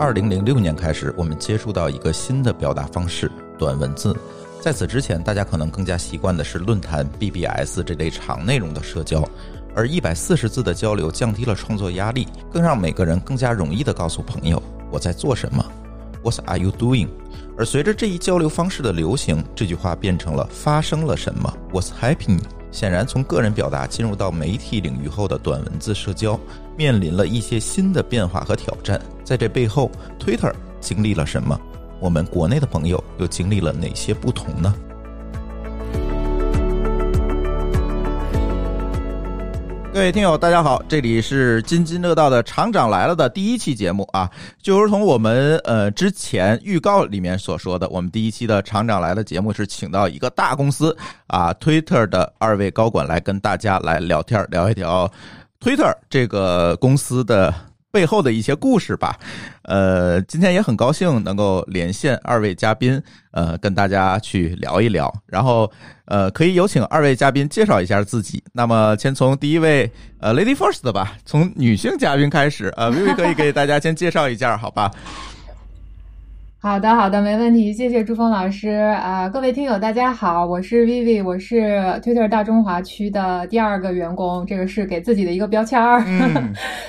二零零六年开始，我们接触到一个新的表达方式——短文字。在此之前，大家可能更加习惯的是论坛、BBS 这类长内容的社交，而一百四十字的交流降低了创作压力，更让每个人更加容易地告诉朋友我在做什么。What are you doing？而随着这一交流方式的流行，这句话变成了发生了什么？What's happening？显然，从个人表达进入到媒体领域后的短文字社交，面临了一些新的变化和挑战。在这背后，Twitter 经历了什么？我们国内的朋友又经历了哪些不同呢？各位听友，大家好，这里是津津乐道的厂长来了的第一期节目啊，就如同我们呃之前预告里面所说的，我们第一期的厂长来了节目是请到一个大公司啊，Twitter 的二位高管来跟大家来聊天，聊一聊 Twitter 这个公司的。背后的一些故事吧，呃，今天也很高兴能够连线二位嘉宾，呃，跟大家去聊一聊。然后，呃，可以有请二位嘉宾介绍一下自己。那么，先从第一位，呃，Lady First 吧，从女性嘉宾开始，呃，，Vivi 可以给大家先介绍一下，好吧？好的，好的，没问题，谢谢朱峰老师啊！各位听友，大家好，我是 Vivi，我是 Twitter 大中华区的第二个员工，这个是给自己的一个标签儿。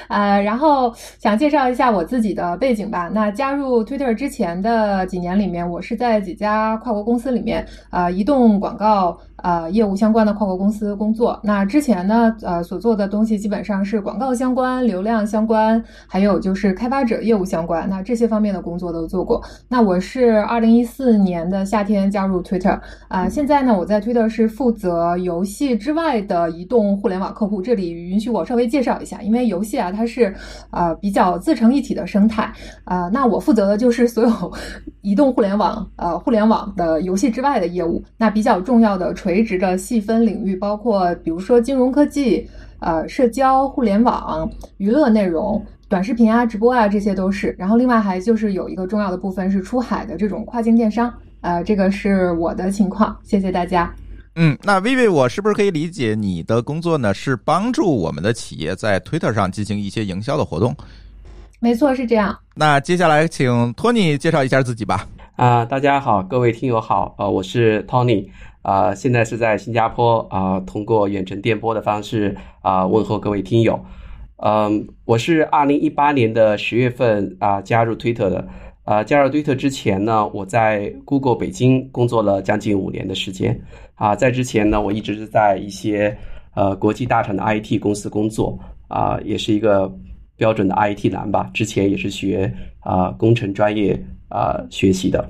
呃，然后想介绍一下我自己的背景吧。那加入 Twitter 之前的几年里面，我是在几家跨国公司里面，呃，移动广告。呃，业务相关的跨国公司工作。那之前呢，呃，所做的东西基本上是广告相关、流量相关，还有就是开发者业务相关。那这些方面的工作都做过。那我是二零一四年的夏天加入 Twitter，啊，现在呢，我在 Twitter 是负责游戏之外的移动互联网客户。这里允许我稍微介绍一下，因为游戏啊，它是呃比较自成一体的生态。啊，那我负责的就是所有 移动互联网呃互联网的游戏之外的业务。那比较重要的垂。垂直的细分领域包括，比如说金融科技、呃，社交互联网、娱乐内容、短视频啊、直播啊，这些都是。然后另外还就是有一个重要的部分是出海的这种跨境电商，呃，这个是我的情况。谢谢大家。嗯，那 Vivi，我是不是可以理解你的工作呢？是帮助我们的企业在 Twitter 上进行一些营销的活动？没错，是这样。那接下来请托尼介绍一下自己吧。啊，大家好，各位听友好，呃，我是 Tony。啊，现在是在新加坡啊，通过远程电波的方式啊问候各位听友。嗯，我是二零一八年的十月份啊加入 Twitter 的。啊，加入 Twitter 之前呢，我在 Google 北京工作了将近五年的时间。啊，在之前呢，我一直是在一些呃国际大厂的 IT 公司工作。啊，也是一个标准的 IT 男吧。之前也是学啊工程专业啊学习的。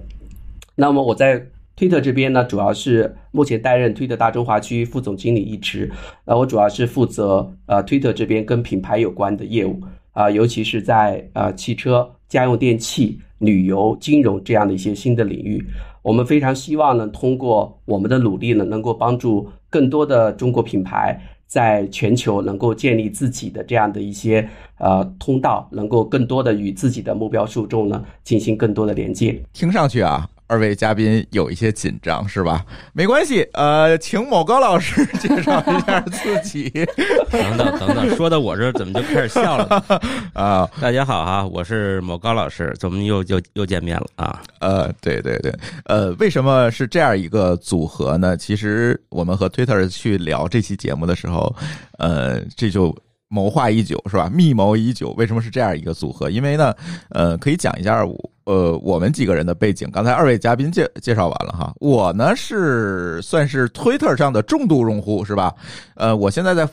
那么我在。推特这边呢，主要是目前担任推特大中华区副总经理一职。那我主要是负责呃推特这边跟品牌有关的业务啊，尤其是在呃汽车、家用电器、旅游、金融这样的一些新的领域。我们非常希望呢，通过我们的努力呢，能够帮助更多的中国品牌在全球能够建立自己的这样的一些呃通道，能够更多的与自己的目标受众呢进行更多的连接。听上去啊。二位嘉宾有一些紧张，是吧？没关系，呃，请某高老师介绍一下自己。等等等等，说的我这怎么就开始笑了 啊？大家好哈，我是某高老师，怎么又又又见面了啊？呃，对对对，呃，为什么是这样一个组合呢？其实我们和 Twitter 去聊这期节目的时候，呃，这就。谋划已久是吧？密谋已久，为什么是这样一个组合？因为呢，呃，可以讲一下我呃我们几个人的背景。刚才二位嘉宾介介绍完了哈，我呢是算是 Twitter 上的重度用户是吧？呃，我现在在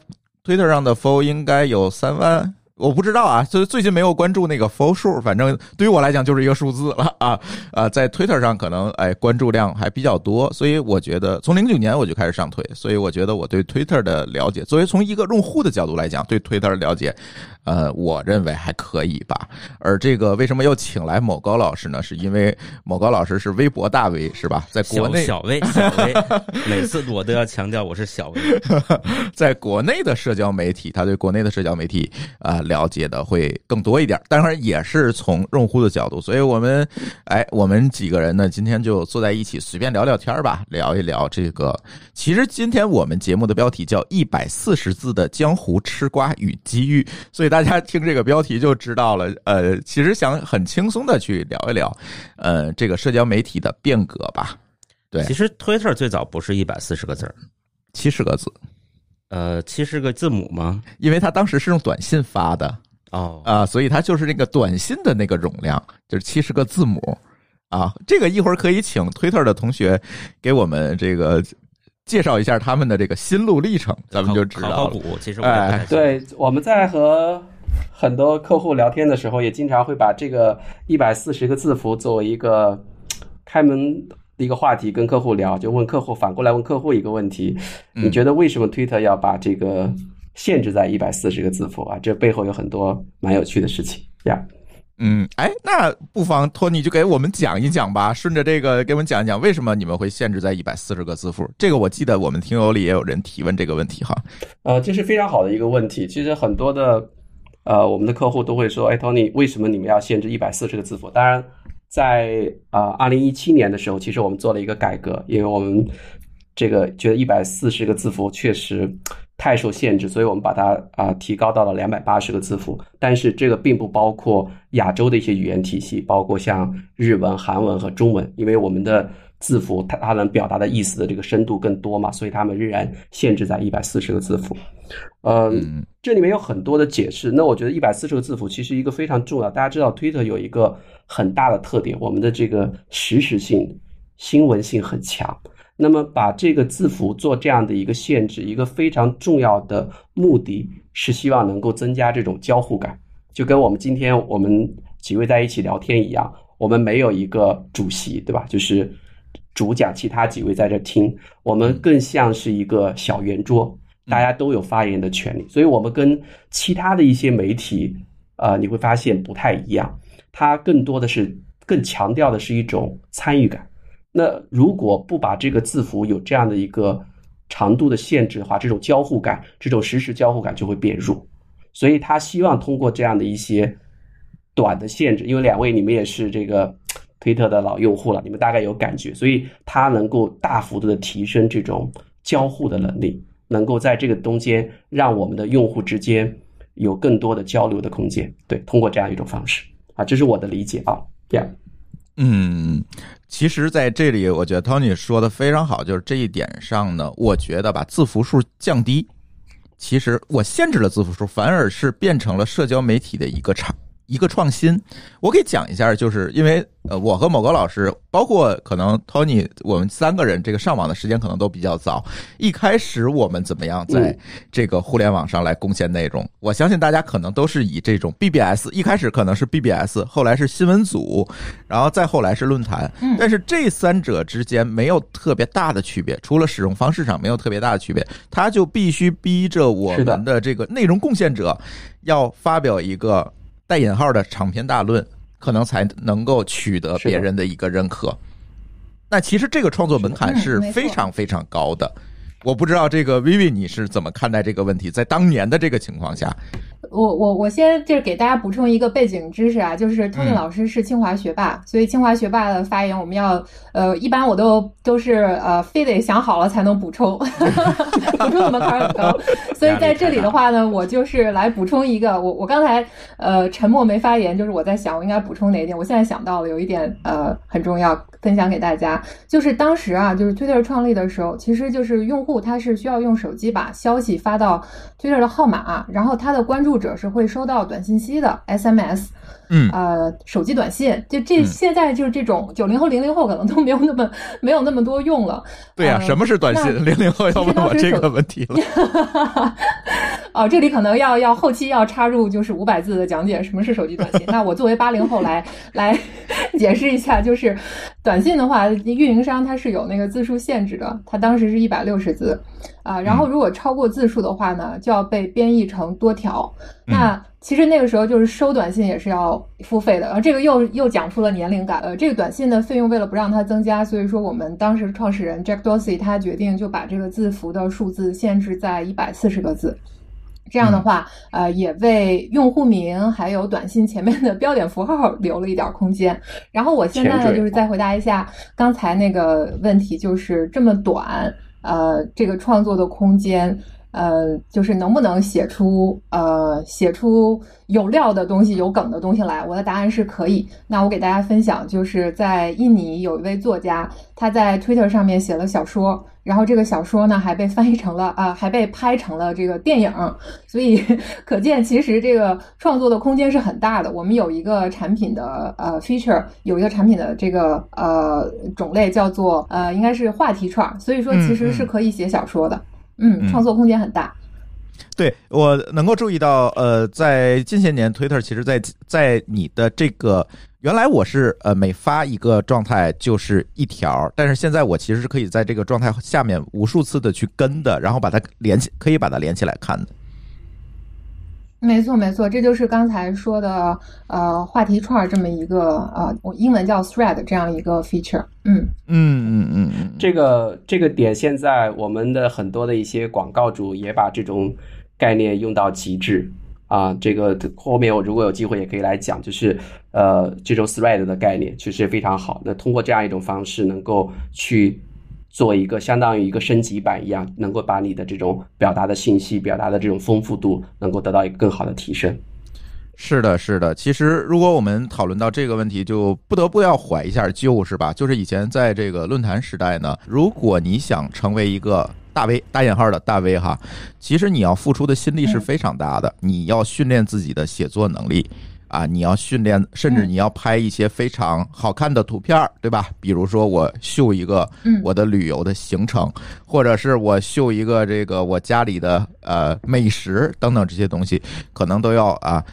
Twitter 上的 f o l l 应该有三万。我不知道啊，最最近没有关注那个 follow 数，反正对于我来讲就是一个数字了啊啊，在 Twitter 上可能哎关注量还比较多，所以我觉得从零九年我就开始上推，所以我觉得我对 Twitter 的了解，作为从一个用户的角度来讲，对 Twitter 的了解。呃，我认为还可以吧。而这个为什么又请来某高老师呢？是因为某高老师是微博大 V，是吧？在国内小 V，小 V，每次我都要强调我是小 V。在国内的社交媒体，他对国内的社交媒体啊了解的会更多一点。当然也是从用户的角度，所以我们哎，我们几个人呢，今天就坐在一起随便聊聊天吧，聊一聊这个。其实今天我们节目的标题叫一百四十字的江湖吃瓜与机遇，所以大家听这个标题就知道了。呃，其实想很轻松的去聊一聊，呃，这个社交媒体的变革吧。对，其实 Twitter 最早不是一百四十个字儿，七十个字，呃，七十个字母吗？因为他当时是用短信发的哦，啊，所以它就是那个短信的那个容量，就是七十个字母啊。这个一会儿可以请 Twitter 的同学给我们这个介绍一下他们的这个心路历程，咱们就知道了。考考古，其实我也不太清楚对，我们在和很多客户聊天的时候，也经常会把这个一百四十个字符作为一个开门的一个话题跟客户聊，就问客户反过来问客户一个问题：嗯你觉得为什么 Twitter 要把这个限制在一百四十个字符啊？这背后有很多蛮有趣的事情呀。嗯，哎，那不妨托尼就给我们讲一讲吧，顺着这个给我们讲一讲为什么你们会限制在一百四十个字符。这个我记得我们听友里也有人提问这个问题哈。呃，这是非常好的一个问题。其实很多的呃，我们的客户都会说：“哎，Tony，为什么你们要限制一百四十个字符？”当然，在啊二零一七年的时候，其实我们做了一个改革，因为我们这个觉得一百四十个字符确实太受限制，所以我们把它啊、提高到了两百八十个字符。但是这个并不包括亚洲的一些语言体系，包括像日文、韩文和中文，因为我们的字符它它能表达的意思的这个深度更多嘛，所以他们仍然限制在一百四十个字符。呃，嗯这里面有很多的解释。那我觉得一百四十个字符其实一个非常重要。大家知道，Twitter 有一个很大的特点，我们的这个实时性、新闻性很强。那么把这个字符做这样的一个限制，一个非常重要的目的是希望能够增加这种交互感，就跟我们今天我们几位在一起聊天一样，我们没有一个主席，对吧？就是主讲，其他几位在这听，我们更像是一个小圆桌，大家都有发言的权利，所以我们跟其他的一些媒体，呃，你会发现不太一样，它更多的是更强调的是一种参与感。那如果不把这个字符有这样的一个长度的限制的话，这种交互感，这种实时交互感就会变弱。所以他希望通过这样的一些短的限制，因为两位你们也是这个推特的老用户了，你们大概有感觉，所以它能够大幅度的提升这种交互的能力，能够在这个中间让我们的用户之间有更多的交流的空间。对，通过这样一种方式啊，这是我的理解啊。第二嗯，其实在这里，我觉得 Tony 说的非常好，就是这一点上呢，我觉得把字符数降低，其实我限制了字符数，反而是变成了社交媒体的一个创一个创新。我可以讲一下，就是因为呃，我和某个老师，包括可能 Tony，我们三个人这个上网的时间可能都比较早。一开始我们怎么样在这个互联网上来贡献内容？我相信大家可能都是以这种 BBS，一开始可能是 BBS，后来是新闻组，然后再后来是论坛。嗯但是这三者之间没有特别大的区别，除了使用方式上没有特别大的区别，它就必须逼着我们的这个内容贡献者要发表一个带引号的长篇大论，可能才能够取得别人的一个认可。那其实这个创作门槛是非常非常高的。我不知道这个薇薇你是怎么看待这个问题？在当年的这个情况下，我我我先就是给大家补充一个背景知识啊，就是托尼嗯。老师是清华学霸，所以清华学霸的发言我们要呃，一般我都都是呃，非得想好了才能补充，补充的门槛很高，所以在这里的话呢，我就是来补充一个，我我刚才呃沉默没发言，就是我在想我应该补充哪一点，我现在想到了有一点呃很重要，分享给大家，就是当时啊，就是 Twitter 创立的时候，其实就是用户他是需要用手机把消息发到 Twitter 的号码，然后他的关注者是会收到短信息的 SMS，嗯呃，手机短信，就这嗯现在就是这种九零后、零零后可能都没有那么 没有那么多用了。对呀、呃什么是短信？零零后要问我这个问题了。哦，这里可能要要后期要插入就是五百字的讲解，什么是手机短信？那我作为八零后来来解释一下，就是短信的话，运营商它是有那个字数限制的，它当时是一百六十字啊、然后如果超过字数的话呢，就要被编译成多条。那其实那个时候就是收短信也是要付费的，而这个又又讲出了年龄感。呃，这个短信的费用为了不让它增加，所以说我们当时创始人 Jack Dorsey 他决定就把这个字符的数字限制在一百四十个字。这样的话，呃，也为用户名还有短信前面的标点符号留了一点空间。然后我现在呢，就是再回答一下刚才那个问题，就是这么短，呃，这个创作的空间。呃，就是能不能写出呃写出有料的东西、有梗的东西来？我的答案是可以。那我给大家分享，就是在印尼有一位作家，他在 Twitter 上面写了小说，然后这个小说呢还被翻译成了啊，还被拍成了这个电影。所以可见，其实这个创作的空间是很大的。我们有一个产品的呃 feature，有一个产品的这个呃种类叫做呃应该是话题串，所以说其实是可以写小说的。嗯，创作空间很大。对我能够注意到，呃，在近些年，Twitter 其实，在在你的这个原来我是呃每发一个状态就是一条，但是现在我其实是可以在这个状态下面无数次的去跟的，然后把它连起，可以把它连起来看的。没错，没错，这就是刚才说的呃话题串这么一个呃，我英文叫 thread 这样一个 feature。嗯嗯嗯嗯嗯，这个这个点现在我们的很多的一些广告主也把这种概念用到极致啊。这个后面我如果有机会也可以来讲，就是呃这种 thread 的概念其实非常好。那通过这样一种方式，能够去。做一个相当于一个升级版一样，能够把你的这种表达的信息、表达的这种丰富度，能够得到一个更好的提升。是的，是的。其实，如果我们讨论到这个问题，就不得不要怀一下旧，是吧？就是以前在这个论坛时代呢，如果你想成为一个大 V（ 大引号的大 V） 哈，其实你要付出的心力是非常大的，你要训练自己的写作能力。啊，你要训练，甚至你要拍一些非常好看的图片，对吧？比如说我秀一个我的旅游的行程，或者是我秀一个这个我家里的呃美食等等这些东西，可能都要啊。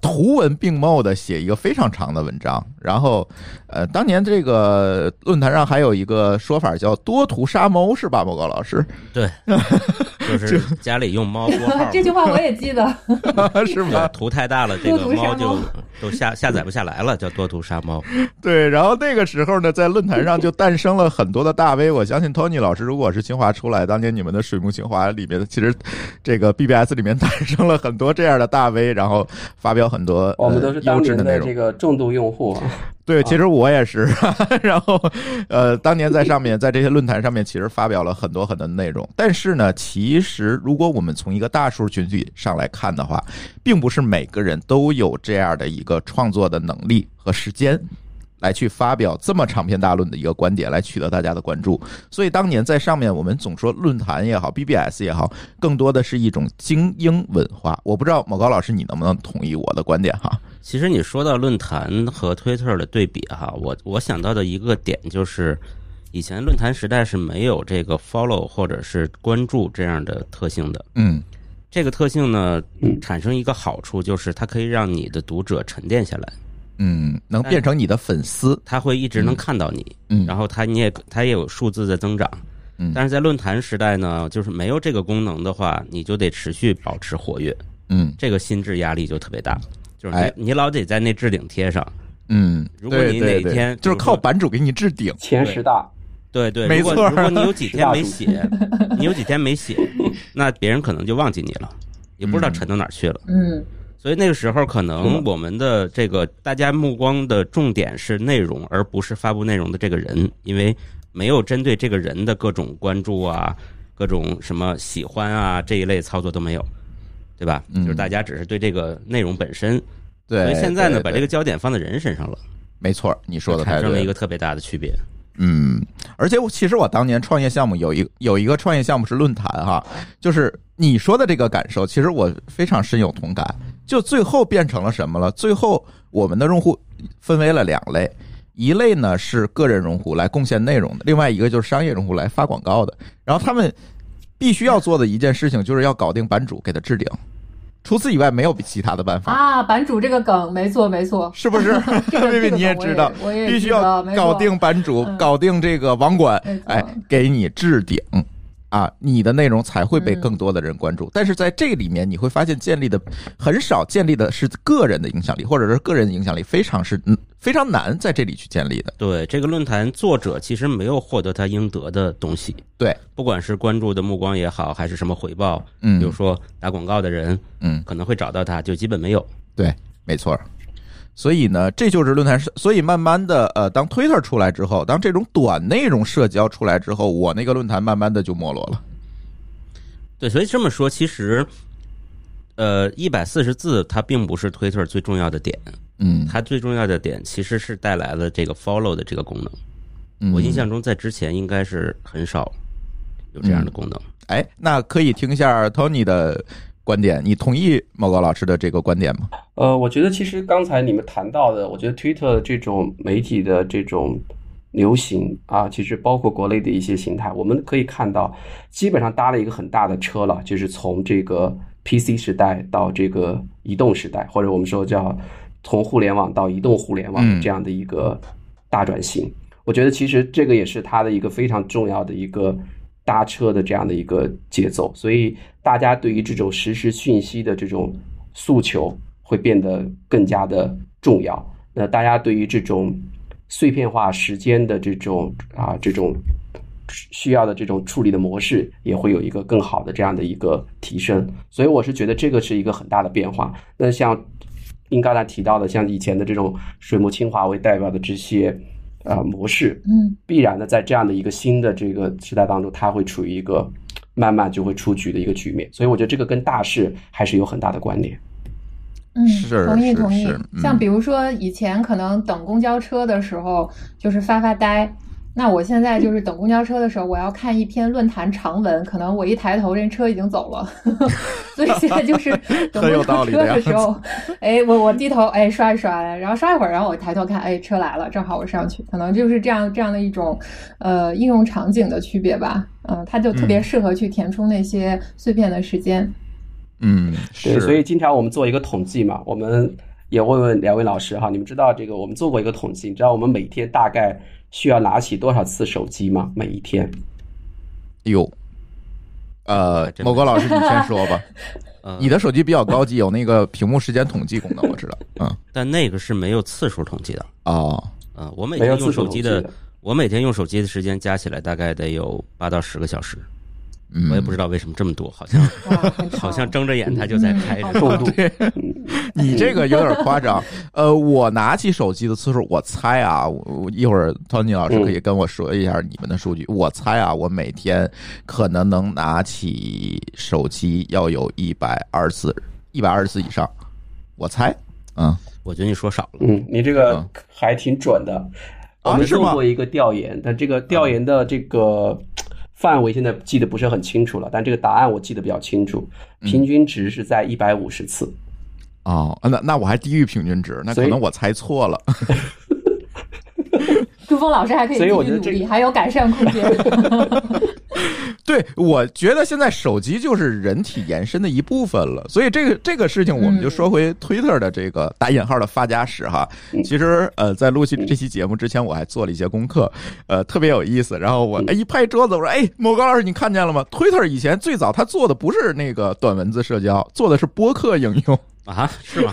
图文并茂的写一个非常长的文章，然后，呃，当年这个论坛上还有一个说法叫“多图杀猫”，是吧，莫高老师？对，就是家里用猫 拨号。这句话我也记得，是吗？图太大了，这个猫就都下下载不下来了，叫“多图杀猫”。对，然后那个时候呢，在论坛上就诞生了很多的大 V。我相信 Tony 老师如果是清华出来，当年你们的水木清华里面，其实这个 BBS 里面 诞生了很多这样的大 V，然后发表。很多我们都是当年的这个重度用户。对，其实我也是。然后，呃，当年在上面，在这些论坛上面，其实发表了很多很多内容。但是呢，其实如果我们从一个大数群体上来看的话，并不是每个人都有这样的一个创作的能力和时间。来去发表这么长篇大论的一个观点，来取得大家的关注。所以当年在上面，我们总说论坛也好，BBS 也好，更多的是一种精英文化。我不知道某高老师你能不能同意我的观点哈？其实你说到论坛和推特的对比哈，我我想到的一个点就是，以前论坛时代是没有这个 follow 或者是关注这样的特性的。嗯，这个特性呢，产生一个好处就是它可以让你的读者沉淀下来。嗯，能变成你的粉丝，他会一直能看到你，嗯，然后他你也他也有数字的增长，嗯，但是在论坛时代呢，就是没有这个功能的话，你就得持续保持活跃，嗯，这个心智压力就特别大，就是你老得在那置顶贴上，嗯，如果你哪天就是靠版主给你置顶，前十大，对对，没错，如果你有几天没写，你有几天没写，那别人可能就忘记你了，也不知道沉到哪去了，嗯。所以那个时候，可能我们的这个大家目光的重点是内容，而不是发布内容的这个人，因为没有针对这个人的各种关注啊、各种什么喜欢啊这一类操作都没有，对吧？就是大家只是对这个内容本身。对。所以现在呢，把这个焦点放在人身上了。没错，你说的产生了一个特别大的区别。嗯，而且我其实我当年创业项目有一有一个创业项目是论坛哈，就是你说的这个感受，其实我非常深有同感。就最后变成了什么了？最后我们的用户分为了两类，一类呢是个人用户来贡献内容的，另外一个就是商业用户来发广告的。然后他们必须要做的一件事情，就是要搞定版主给他置顶。除此以外，没有其他的办法啊！版主这个梗，没错没错，是不是？薇薇你也知道，必须要搞定版主，搞定这个网管，哎，给你置顶。啊，你的内容才会被更多的人关注。但是在这里面，你会发现建立的很少，建立的是个人的影响力，或者是个人的影响力非常是嗯非常难在这里去建立的。对这个论坛作者其实没有获得他应得的东西，对，不管是关注的目光也好，还是什么回报，嗯，比如说打广告的人，嗯，可能会找到他，就基本没有。对，没错。所以呢，这就是论坛社。所以慢慢的，呃，当 Twitter 出来之后，当这种短内容社交出来之后，我那个论坛慢慢的就没落了。对，所以这么说，其实，呃，一百四十字它并不是 Twitter 最重要的点，嗯，它最重要的点其实是带来了这个 Follow 的这个功能。嗯我印象中在之前应该是很少有这样的功能。哎，那可以听一下 Tony 的观点，你同意某高老师的这个观点吗？呃，我觉得其实刚才你们谈到的，我觉得 Twitter 这种媒体的这种流行啊，其实包括国内的一些形态，我们可以看到，基本上搭了一个很大的车了，就是从这个 PC 时代到这个移动时代，或者我们说叫从互联网到移动互联网嗯这样的一个大转型。我觉得其实这个也是它的一个非常重要的一个搭车的这样的一个节奏，所以大家对于这种实时讯息的这种诉求会变得更加的重要。那大家对于这种碎片化时间的这种啊这种需要的这种处理的模式，也会有一个更好的这样的一个提升。所以我是觉得这个是一个很大的变化。那像您刚才提到的，像以前的这种水木清华为代表的这些呃模式，嗯必然的在这样的一个新的这个时代当中，它会处于一个慢慢就会出局的一个局面。所以我觉得这个跟大势还是有很大的关联。嗯，是是同意同意像比如说以前可能等公交车的时候，就是发发呆。那我现在就是等公交车的时候，我要看一篇论坛长文，可能我一抬头，这车已经走了，所以现在就是 等公交车的样子的时候，哎，我我低头，哎，刷一刷，然后刷一会儿，然后我抬头看，哎，车来了，正好我上去，可能就是这样这样的一种呃应用场景的区别吧。嗯，它就特别嗯。适合去填充那些碎片的时间。嗯，对，是，所以经常我们做一个统计嘛，我们也问问两位老师哈，你们知道这个我们做过一个统计，你知道我们每天大概需要拿起多少次手机吗？每一天？有。呃某个老师，你先说吧。呃，你的手机比较高级，有那个屏幕时间统计功能，我知道。嗯，但那个是没有次数统计的。哦，嗯，我每天用手机的，我每天用手机的时间加起来大概得有八到十个小时。嗯，我也不知道为什么这么多，好像 好像睁着眼他就在开嗯着。重度。你这个有点夸张。呃，我拿起手机的次数，我猜啊，我我一会儿 Tony 老师可以跟我说一下你们的数据。我猜啊，我每天可能能拿起手机要有一百二十次，一百二十次以上。我猜，嗯，我觉得你说少了。嗯，你这个还挺准的。我们做过一个调研，但这个调研的这个范围现在记得不是很清楚了，但这个答案我记得比较清楚，嗯平均值是在一百五十次。哦，那那我还低于平均值，那可能我猜错了。朱峰老师还可以继所以我觉得这续努力，还有改善空间。对，我觉得现在手机就是人体延伸的一部分了，所以这个这个事情，我们就说回 Twitter 的这个打引号的发家史哈。嗯其实呃，在录期这期节目之前，我还做了一些功课，呃，特别有意思。然后我哎一拍桌子，我说：“哎，某高老师，你看见了吗？Twitter 以前最早他做的不是那个短文字社交，做的是播客应用。啊，是吗？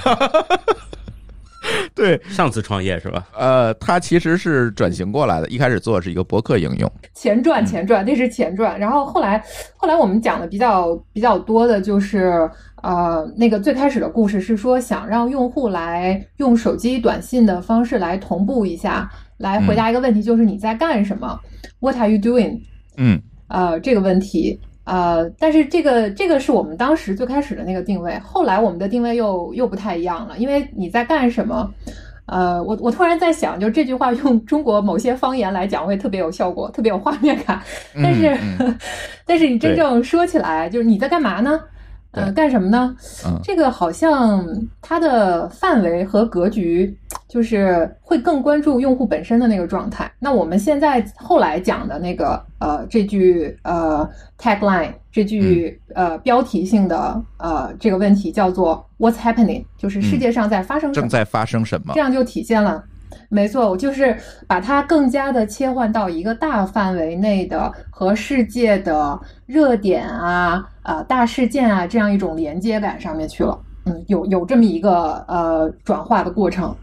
对，上次创业是吧？呃，他其实是转型过来的，一开始做的是一个博客应用。前传前传，那是前传。然后后来后来我们讲的比较比较多的就是呃那个最开始的故事是说想让用户来用手机短信的方式来同步一下，来回答一个问题，就是你在干什么、w h a t are you doing？嗯呃，这个问题，呃，但是这个这个是我们当时最开始的那个定位，后来我们的定位又又不太一样了，因为你在干什么？呃，我我突然在想，就这句话用中国某些方言来讲会特别有效果，特别有画面感。但是，嗯 但是你真正说起来，就是你在干嘛呢？呃，干什么呢？嗯这个好像它的范围和格局，就是会更关注用户本身的那个状态。那我们现在后来讲的那个呃这句呃 tagline 这句呃标题性的呃这个问题叫做 What's happening？就是世界上在发生什么？正在发生什么这？样就体现了没错，我就是把它更加的切换到一个大范围内的和世界的热点啊、啊大事件啊这样一种连接感上面去了。嗯，有有这么一个呃转化的过程。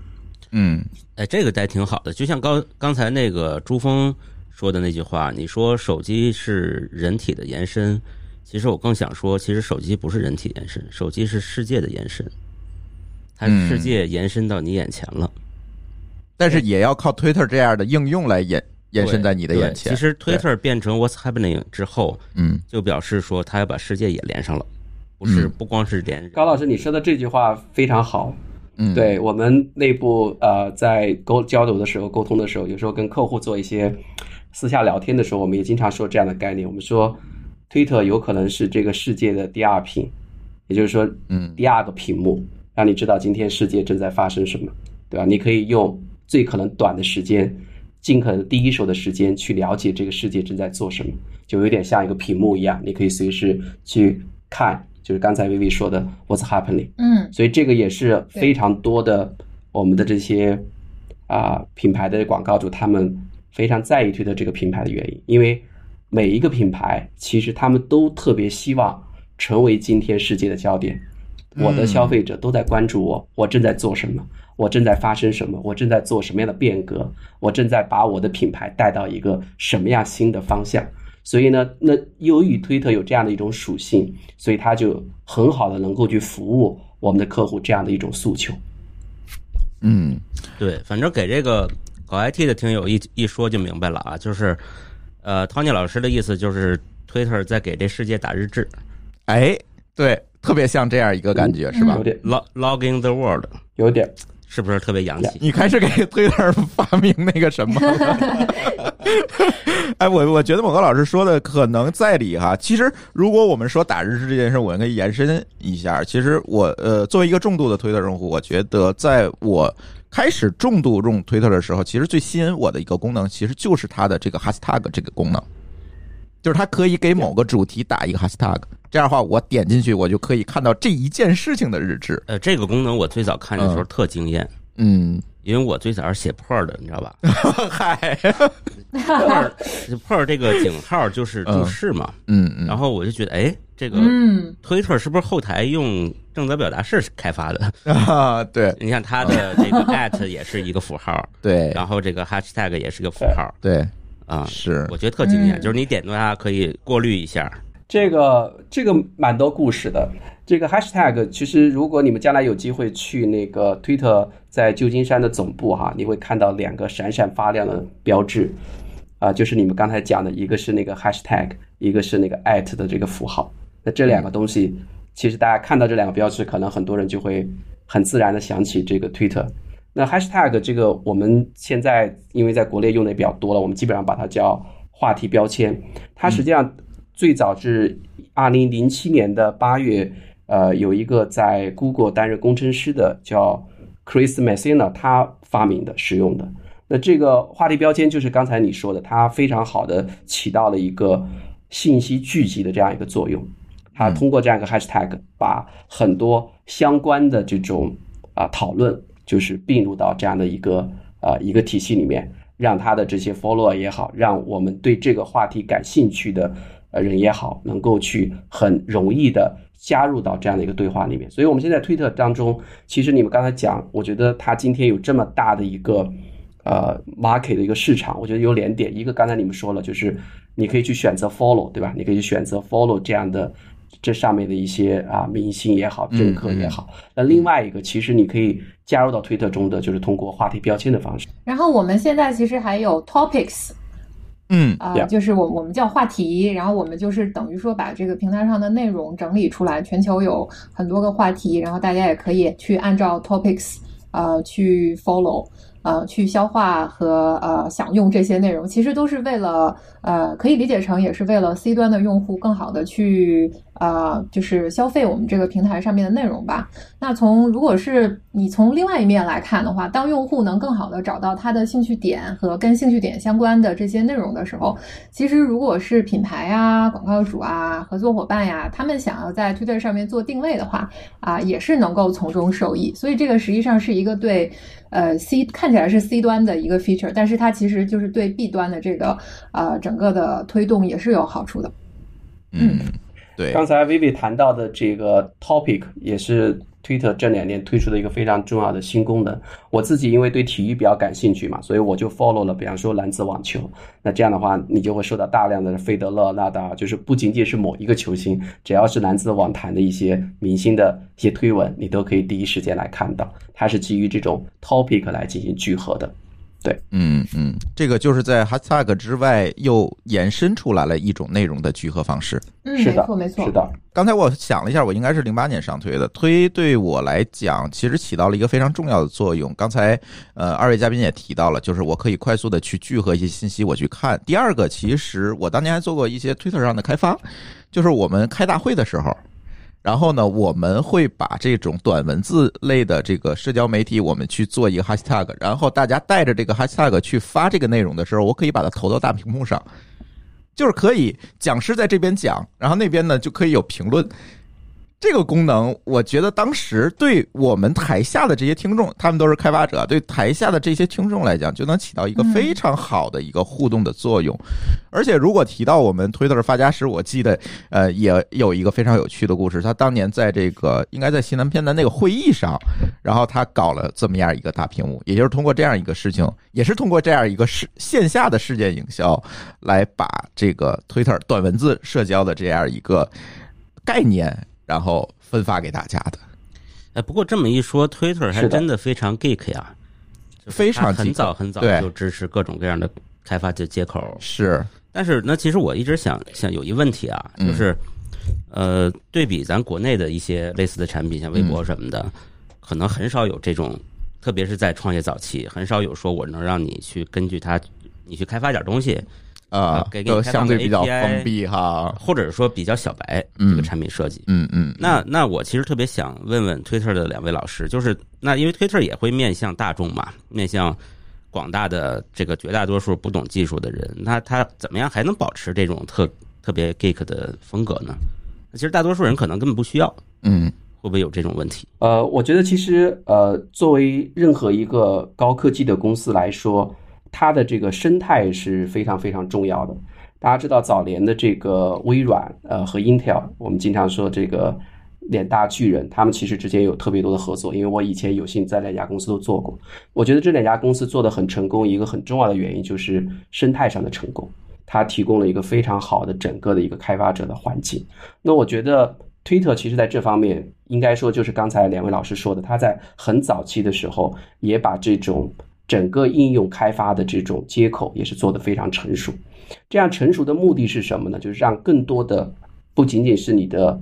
嗯哎，这个还挺好的。就像刚刚才那个朱峰说的那句话，你说手机是人体的延伸，其实我更想说，其实手机不是人体延伸，手机是世界的延伸，它嗯世界延伸到你眼前了。但是也要靠 Twitter 这样的应用来延延伸在你的眼前。其实对 Twitter 变成 What's Happening 之后，嗯就表示说它要把世界也连上了，不是嗯不光是连人。高老师，你说的这句话非常好。嗯，对我们内部呃，在沟交流的时候、沟通的时候，有时候跟客户做一些私下聊天的时候，我们也经常说这样的概念。我们说，Twitter 有可能是这个世界的第二屏，也就是说，嗯第二个屏幕，让你知道今天世界正在发生什么，对吧？你可以用最可能短的时间，尽可能第一手的时间去了解这个世界正在做什么，就有点像一个屏幕一样，你可以随时去看，就是刚才薇薇说的 What's happening。嗯所以这个也是非常多的我们的这些啊、品牌的广告主他们非常在意推特这个品牌的原因，因为每一个品牌其实他们都特别希望成为今天世界的焦点。我的消费者都在关注我，我正在做什么，我正在发生什么，我正在做什么样的变革，我正在把我的品牌带到一个什么样新的方向。所以呢，那由于推特有这样的一种属性，所以它就很好的能够去服务我们的客户这样的一种诉求。嗯对，反正给这个搞 IT 的听友一一说就明白了啊，就是呃，Tony 老师的意思就是 Twitter 在给这世界打日志哎，对，特别像这样一个感觉，是吧有？点，，log logging the world，有点，是不是特别洋气？你开始给 Twitter 发明那个什么了？哎，我我觉得某个老师说的可能在理哈。其实，如果我们说打日志这件事，我可以延伸一下。其实我呃，作为一个重度的推特用户，我觉得在我开始重度用推特的时候，其实最吸引我的一个功能，其实就是它的这个 hashtag 这个功能，就是它可以给某个主题打一个 hashtag，这样的话，我点进去，我就可以看到这一件事情的日志。呃，这个功能我最早看的时候嗯。特惊艳，嗯，因为我最早是写 per 的，你知道吧？嗨，？per per 这个井号就是注释嘛，嗯嗯，然后我就觉得，哎，这个嗯。Twitter 是不是后台用正则表达式开发的？啊，对。你看它的这个 at 也是一个符号，对。然后这个 hashtag 也是个符号。对，啊，是我觉得特惊艳，嗯就是你点它可以过滤一下，这个这个蛮多故事的。这个 hashtag 其实，如果你们将来有机会去那个 Twitter 在旧金山的总部哈，你会看到两个闪闪发亮的标志，啊、就是你们刚才讲的，一个是那个 hashtag，一个是那个 at 的这个符号。那这两个东西，其实大家看到这两个标志，可能很多人就会很自然的想起这个 Twitter。那 hashtag 这个我们现在因为在国内用的也比较多了，我们基本上把它叫话题标签。它实际上最早是二零零七年的八月，呃，有一个在 Google 担任工程师的叫 Chris Messina，他发明的使用的。那这个话题标签就是刚才你说的，它非常好的起到了一个信息聚集的这样一个作用。它通过这样一个 hashtag，把很多相关的这种啊、讨论，就是并入到这样的一个呃一个体系里面，让他的这些 follower 也好，让我们对这个话题感兴趣的人也好，能够去很容易的加入到这样的一个对话里面。所以，我们现在推特当中，其实你们刚才讲，我觉得它今天有这么大的一个呃 market 的一个市场，我觉得有两点，一个刚才你们说了，就是你可以去选择 follow，对吧？你可以去选择 follow 这样的。这上面的一些啊明星也好，政客也好，那另外一个其实你可以加入到推特中的，就是通过话题标签的方式。然后我们现在其实还有 topics，嗯。啊、就是我我们叫话题，然后我们就是等于说把这个平台上的内容整理出来，全球有很多个话题，然后大家也可以去按照 topics 呃去 follow。呃，去消化和呃享用这些内容，其实都是为了呃，可以理解成也是为了 C 端的用户更好的去呃，就是消费我们这个平台上面的内容吧。那从如果是你从另外一面来看的话，当用户能更好的找到他的兴趣点和跟兴趣点相关的这些内容的时候，其实如果是品牌啊、广告主啊、合作伙伴呀，他们想要在 Twitter 上面做定位的话，啊，也是能够从中受益。所以这个实际上是一个对呃 C 看起来是 C 端的一个 feature，但是它其实就是对 B 端的这个呃整个的推动也是有好处的。嗯，对。刚才 Vivi 谈到的这个 topic 也是 Twitter 这两年推出的一个非常重要的新功能。我自己因为对体育比较感兴趣嘛，所以我就 follow 了，比方说男子网球。那这样的话，你就会收到大量的费德勒、纳达尔，就是不仅仅是某一个球星，只要是男子网坛的一些明星的一些推文，你都可以第一时间来看到。它是基于这种 topic 来进行聚合的。对，嗯嗯，这个就是在 hashtag 之外又延伸出来了一种内容的聚合方式。嗯，是的，没错没错，是的。刚才我想了一下，我应该是零八年上推的，推对我来讲其实起到了一个非常重要的作用。刚才呃二位嘉宾也提到了，就是我可以快速的去聚合一些信息，我去看。第二个，其实我当年还做过一些 Twitter 上的开发，就是我们开大会的时候。然后呢，我们会把这种短文字类的这个社交媒体，我们去做一个 hashtag，然后大家带着这个 hashtag 去发这个内容的时候，我可以把它投到大屏幕上，就是可以讲师在这边讲，然后那边呢就可以有评论。这个功能，我觉得当时对我们台下的这些听众，他们都是开发者，对台下的这些听众来讲，就能起到一个非常好的一个互动的作用。而且，如果提到我们推特的发家史，我记得呃也有一个非常有趣的故事。他当年在这个应该在西南偏南那个会议上，然后他搞了这么样一个大屏幕，也就是通过这样一个事情，也是通过这样一个事线下的事件营销，来把这个推特短文字社交的这样一个概念。然后分发给大家的，哎，不过这么一说，Twitter 还真的非常 geek 呀，非常很早很早就支持各种各样的开发的接口。是，但是那，其实我一直想想有一问题啊，就是呃，对比咱国内的一些类似的产品，像微博什么的，可能很少有这种，特别是在创业早期，很少有说我能让你去根据它，你去开发点东西。啊，给给相对比较封闭哈，或者说比较小白这个产品设计，嗯嗯。那那我其实特别想问问 Twitter 的两位老师，就是那因为 Twitter 也会面向大众嘛，面向广大的这个绝大多数不懂技术的人，那他怎么样还能保持这种特特别 geek 的风格呢？其实大多数人可能根本不需要，嗯，会不会有这种问题？呃，我觉得其实呃，作为任何一个高科技的公司来说。它的这个生态是非常非常重要的。大家知道，早年的这个微软，呃，和 Intel，我们经常说这个两大巨人，他们其实之间有特别多的合作。因为我以前有幸在两家公司都做过，我觉得这两家公司做的很成功，一个很重要的原因就是生态上的成功，它提供了一个非常好的整个的一个开发者的环境。那我觉得 Twitter 其实在这方面，应该说就是刚才两位老师说的，他在很早期的时候也把这种。整个应用开发的这种接口也是做得非常成熟，这样成熟的目的是什么呢？就是让更多的不仅仅是你的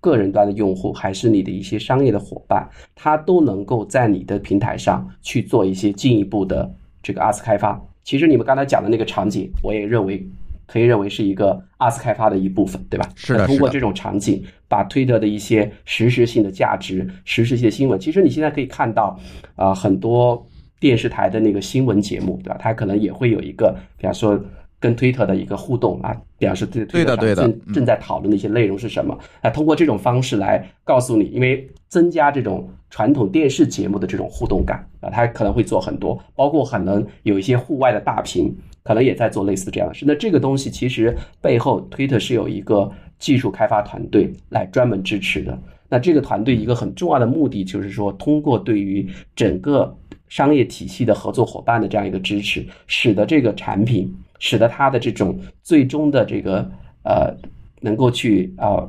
个人端的用户，还是你的一些商业的伙伴，他都能够在你的平台上去做一些进一步的这个二次开发。其实你们刚才讲的那个场景，我也认为可以认为是一个二次开发的一部分，对吧？是的。通过这种场景，把推特的一些实时性的价值、实时性的新闻，其实你现在可以看到啊，很多。电视台的那个新闻节目，对吧？它可能也会有一个，比方说跟推特的一个互动啊，表示对对的对的正正在讨论的一些内容是什么？啊，通过这种方式来告诉你，因为增加这种传统电视节目的这种互动感啊，它可能会做很多，包括可能有一些户外的大屏，可能也在做类似这样的事。那这个东西其实背后推特是有一个技术开发团队来专门支持的。那这个团队一个很重要的目的就是说，通过对于整个商业体系的合作伙伴的这样一个支持，使得这个产品，使得它的这种最终的这个呃，能够去啊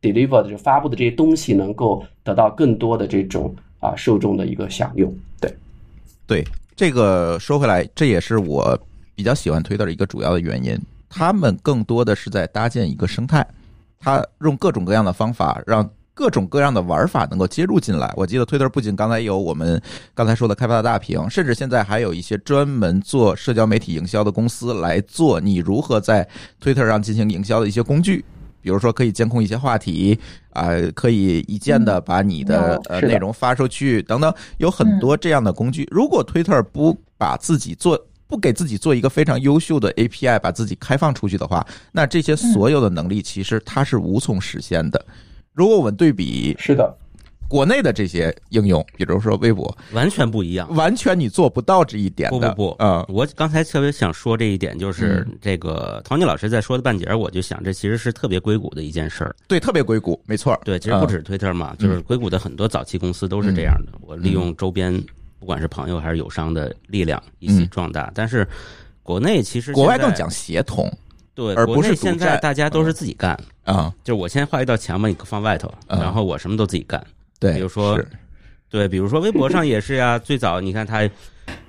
deliver 的就发布的这些东西，能够得到更多的这种啊受众的一个享用。对，对，这个说回来，这也是我比较喜欢推特的一个主要的原因。他们更多的是在搭建一个生态，他用各种各样的方法让。各种各样的玩法能够接入进来。我记得推特不仅刚才有我们 刚才说的开发的大屏，甚至现在还有一些专门做社交媒体营销的公司来做你如何在推特上进行营销的一些工具。比如说可以监控一些话题啊、可以一键的把你的有呃内容发出去等等，有很多这样的工具。如果 Twitter 不把自己做不给自己做一个非常优秀的 API，把自己开放出去的话，那这些所有的能力其实它是无从实现的。如果我们对比是的，国内的这些应用，比如说微博，完全不一样。完全你做不到这一点的。不不不，嗯我刚才特别想说这一点，就是嗯这个陶尼老师在说的半截儿，我就想这其实是特别硅谷的一件事儿。对，特别硅谷，没错。对，其实不嗯止推特嘛，就是硅谷的很多早期公司都是这样的。我利用周边，不管是朋友还是友商的力量一起嗯壮大。但是国内其实国外更讲协同对，而不是现在大家都是自己干，啊，就是我先画一道墙把你放外头，嗯然后我什么都自己干。对，比如说对，比如说微博上也是呀，最早你看它，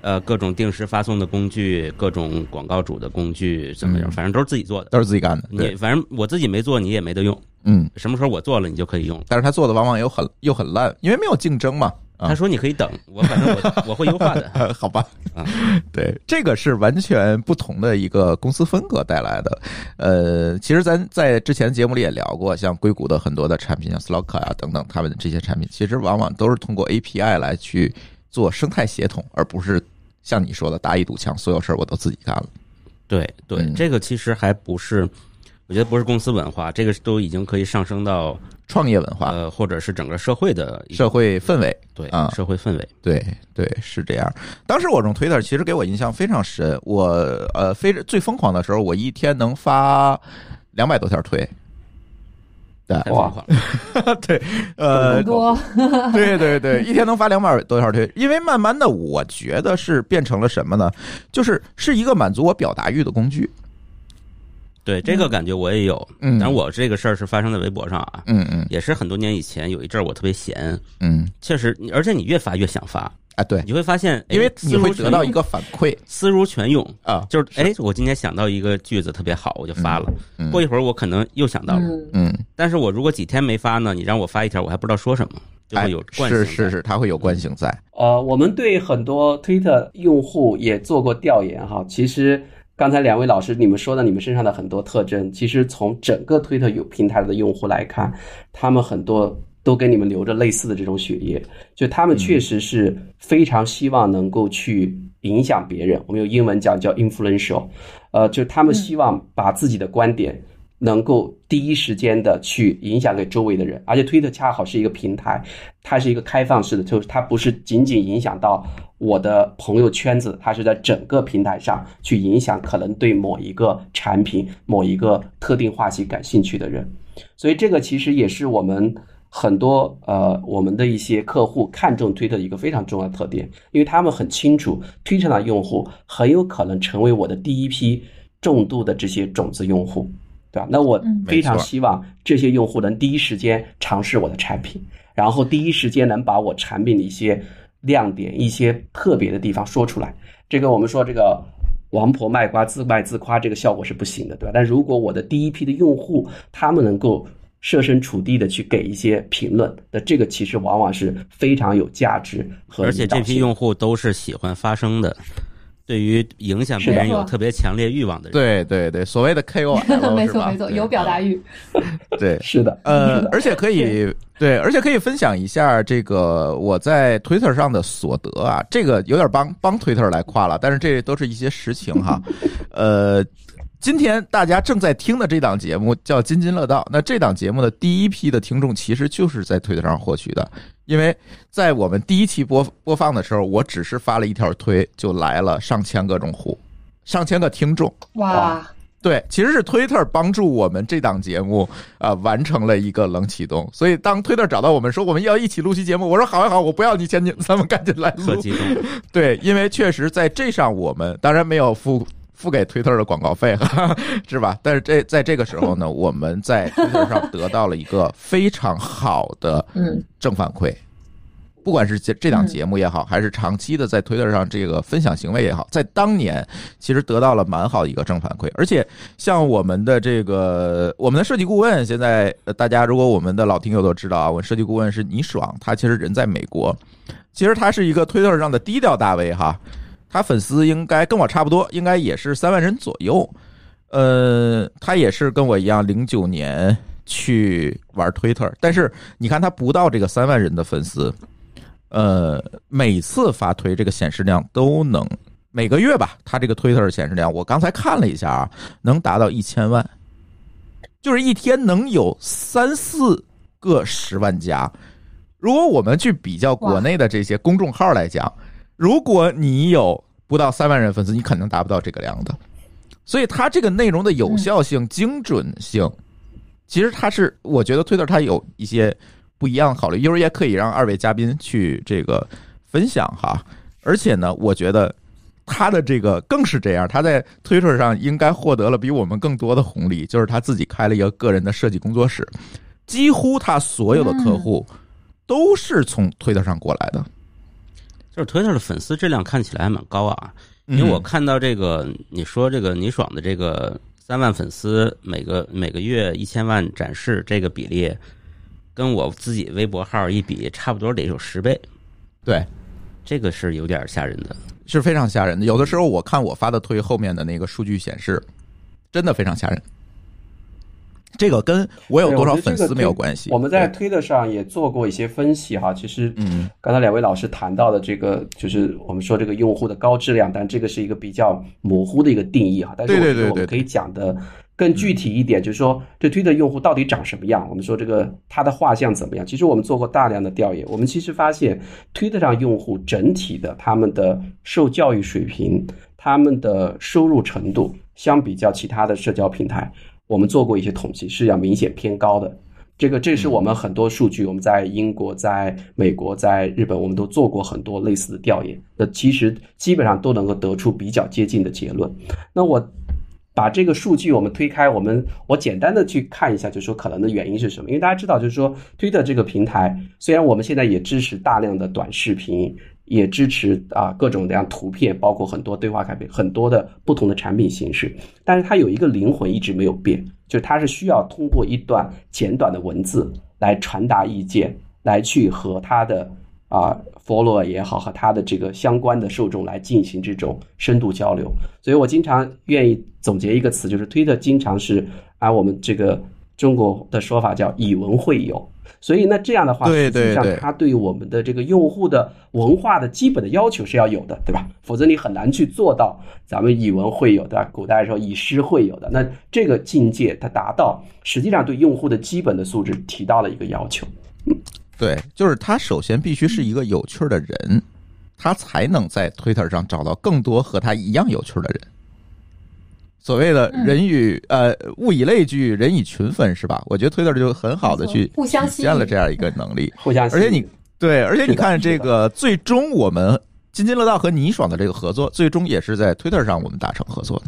呃，各种定时发送的工具，各种广告主的工具怎么样，嗯反正都是自己做的。都是自己干的。你，反正我自己没做，你也没得用。嗯，什么时候我做了，你就可以用。但是他做的往往又很又很烂，因为没有竞争嘛。啊他说你可以等，我反正我我会优化的。呃，好吧啊，对，这个是完全不同的一个公司风格带来的。呃，其实咱在之前节目里也聊过，像硅谷的很多的产品，像 Slack 啊等等，他们的这些产品，其实往往都是通过 API 来去做生态协同，而不是像你说的搭一堵墙，所有事儿我都自己干了。对对，嗯这个其实还不是，我觉得不是公司文化，这个都已经可以上升到创业文化、呃，或者是整个社会的社会氛围，对啊社会氛围。对对，是这样。当时我用 Twitter，其实给我印象非常深。我呃，非最疯狂的时候，我一天能发两百多条推。对太疯狂了，对，呃不，多，对对对，一天能发两百多条推，因为慢慢的，我觉得是变成了什么呢？就是是一个满足我表达欲的工具。对这个感觉我也有。嗯，但我这个事儿是发生在微博上啊，嗯嗯。也是很多年以前，有一阵儿我特别闲，嗯。确实，而且你越发越想发，啊，对，你会发现，哎因为你会得到一个个反馈。思如泉涌，啊，就是哎，我今天想到一个句子特别好，我就发了。嗯过一会儿我可能又想到了，嗯，嗯，但是我如果几天没发呢，你让我发一条，我还不知道说什么，就哎会有惯性在。是是是，它会有惯性在。呃，我们对很多 Twitter 用户也做过调研哈。其实刚才两位老师你们说的你们身上的很多特征，其实从整个 Twitter 有平台的用户来看，他们很多都跟你们流着类似的这种血液，就他们确实是非常希望能够去影响别人。我们用英文讲叫 influential，呃，就他们希望把自己的观点。能够第一时间的去影响给周围的人，而且推特恰好是一个平台，它是一个开放式的，就是它不是仅仅影响到我的朋友圈子，它是在整个平台上去影响可能对某一个产品、某一个特定话题感兴趣的人。所以这个其实也是我们很多呃我们的一些客户看重推特一个非常重要的特点，因为他们很清楚推特的用户很有可能成为我的第一批重度的这些种子用户。对吧？那我嗯非常希望这些用户能第一时间尝试我的产品，然后第一时间能把我产品的一些亮点、一些特别的地方说出来。这个我们说这个王婆卖瓜自卖自夸，这个效果是不行的，对吧？但如果我的第一批的用户他们能够设身处地的去给一些评论，那这个其实往往是非常有价值和而且这批用户都是喜欢发声的，对于影响别人有特别强烈欲望的人。对对对，所谓的 KOL 没错没错，有表达欲。对。是的，呃，而且可以对，而且可以分享一下这个我在 Twitter 上的所得啊，这个有点帮帮 Twitter 来夸了，但是这都是一些实情哈。呃，今天大家正在听的这档节目叫《津津乐道》，那这档节目的第一批的听众其实就是在 Twitter 上获取的，因为在我们第一期播播放的时候，我只是发了一条推，就来了上千个用户，上千个听众。哇，对，其实是 Twitter 帮助我们这档节目啊、呃完成了一个冷启动。所以当 Twitter 找到我们说我们要一起录期节目，我说好呀好，我不要你钱，你咱们赶紧来对，因为确实在这上我们当然没有付付给 Twitter 的广告费，是吧？但是这在这个时候呢，我们在 Twitter 上得到了一个非常好的嗯正反馈。不管是这这档节目也好，还是长期的在 Twitter 上这个分享行为也好，在当年其实得到了蛮好的一个正反馈。而且像我们的这个我们的设计顾问，现在呃大家如果我们的老听友都知道啊，我们设计顾问是倪爽，他其实人在美国，其实他是一个 Twitter 上的低调大 V 哈，他粉丝应该跟我差不多，应该也是三万人左右。呃，他也是跟我一样，零九年去玩 Twitter，但是你看他不到这个三万人的粉丝，呃，每次发推这个显示量都能每个月吧，他这个 Twitter 显示量，我刚才看了一下啊，能达到一千万，就是一天能有三四个十万加。如果我们去比较国内的这些公众号来讲，如果你有不到三万人粉丝，你肯定达不到这个量的。所以它这个内容的有效性、精准性，其实它是我觉得 Twitter 它有一些不一样的考虑，一会儿也可以让二位嘉宾去这个分享哈。而且呢，我觉得他的这个更是这样，他在 Twitter 上应该获得了比我们更多的红利，就是他自己开了一个个人的设计工作室，几乎他所有的客户都是从 Twitter 上过来的。就是 Twitter 的粉丝质量看起来还蛮高啊，因为我看到这个你说这个倪爽的这个三万粉丝，每个每个月一千万展示这个比例，跟我自己微博号一比，差不多得有十倍，对，这个是有点吓人的。是非常吓人的。有的时候我看我发的推后面的那个数据显示，真的非常吓人。这个跟我有多少粉丝没有关系。我们在推特上也做过一些分析哈，其实，嗯，刚才两位老师谈到的这个，就是我们说这个用户的高质量，但这个是一个比较模糊的一个定义哈。但是我觉得我们可以讲的更具体一点，就是说这推特用户到底长什么样？我们说这个他的画像怎么样？其实我们做过大量的调研，我们其实发现推特上用户整体的他们的受教育水平、他们的收入程度，相比较其他的社交平台。我们做过一些统计，是要明显偏高的。这个，这是我们很多数据，我们在英国、在美国、在日本，我们都做过很多类似的调研。那其实基本上都能够得出比较接近的结论。那我把这个数据我们推开，我们我简单的去看一下，就是说可能的原因是什么？因为大家知道，就是说推特这个平台，虽然我们现在也支持大量的短视频。也支持啊各种各样图片，包括很多对话卡片，很多的不同的产品形式。但是它有一个灵魂一直没有变，就是它是需要通过一段简短的文字来传达意见，来去和它的啊 follower 也好，和它的这个相关的受众来进行这种深度交流。所以我经常愿意总结一个词，就是推特经常是按我们这个中国的说法叫以文会友。所以那这样的话，实际上它对我们的这个用户的文化的基本的要求是要有的，对吧？否则你很难去做到咱们以文会友的，古代时候以诗会友的。那这个境界它达到，实际上对用户的基本的素质提到了一个要求。对，就是他首先必须是一个有趣的人，他才能在 Twitter 上找到更多和他一样有趣的人。所谓的人与呃物以类聚，人以群分，是吧？我觉得 Twitter 就很好的去互相体现了这样一个能力，互相。而且你对，而且你看这个，最终我们津津乐道和倪爽的这个合作，最终也是在 Twitter 上我们达成合作的。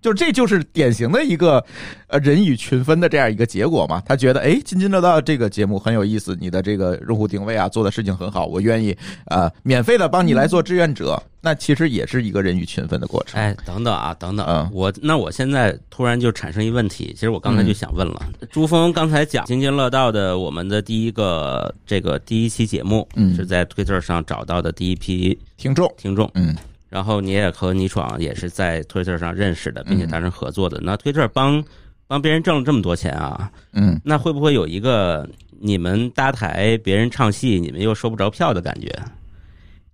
就这就是典型的一个，呃，人以群分的这样一个结果嘛。他觉得，哎，津津乐道这个节目很有意思，你的这个用户定位啊，做的事情很好，我愿意啊，免费的帮你来做志愿者。那其实也是一个人与群分的过程。哎，等等啊，等等，我那我现在突然就产生一问题，其实我刚才就想问了，朱峰刚才讲津津乐道的我们的第一个这个第一期节目，嗯是在 Twitter 上找到的第一批听众，听众，嗯。然后你也和倪闯也是在推特上认识的，并且达成合作的。那推特帮帮别人挣了这么多钱啊，嗯，那会不会有一个你们搭台，别人唱戏，你们又收不着票的感觉？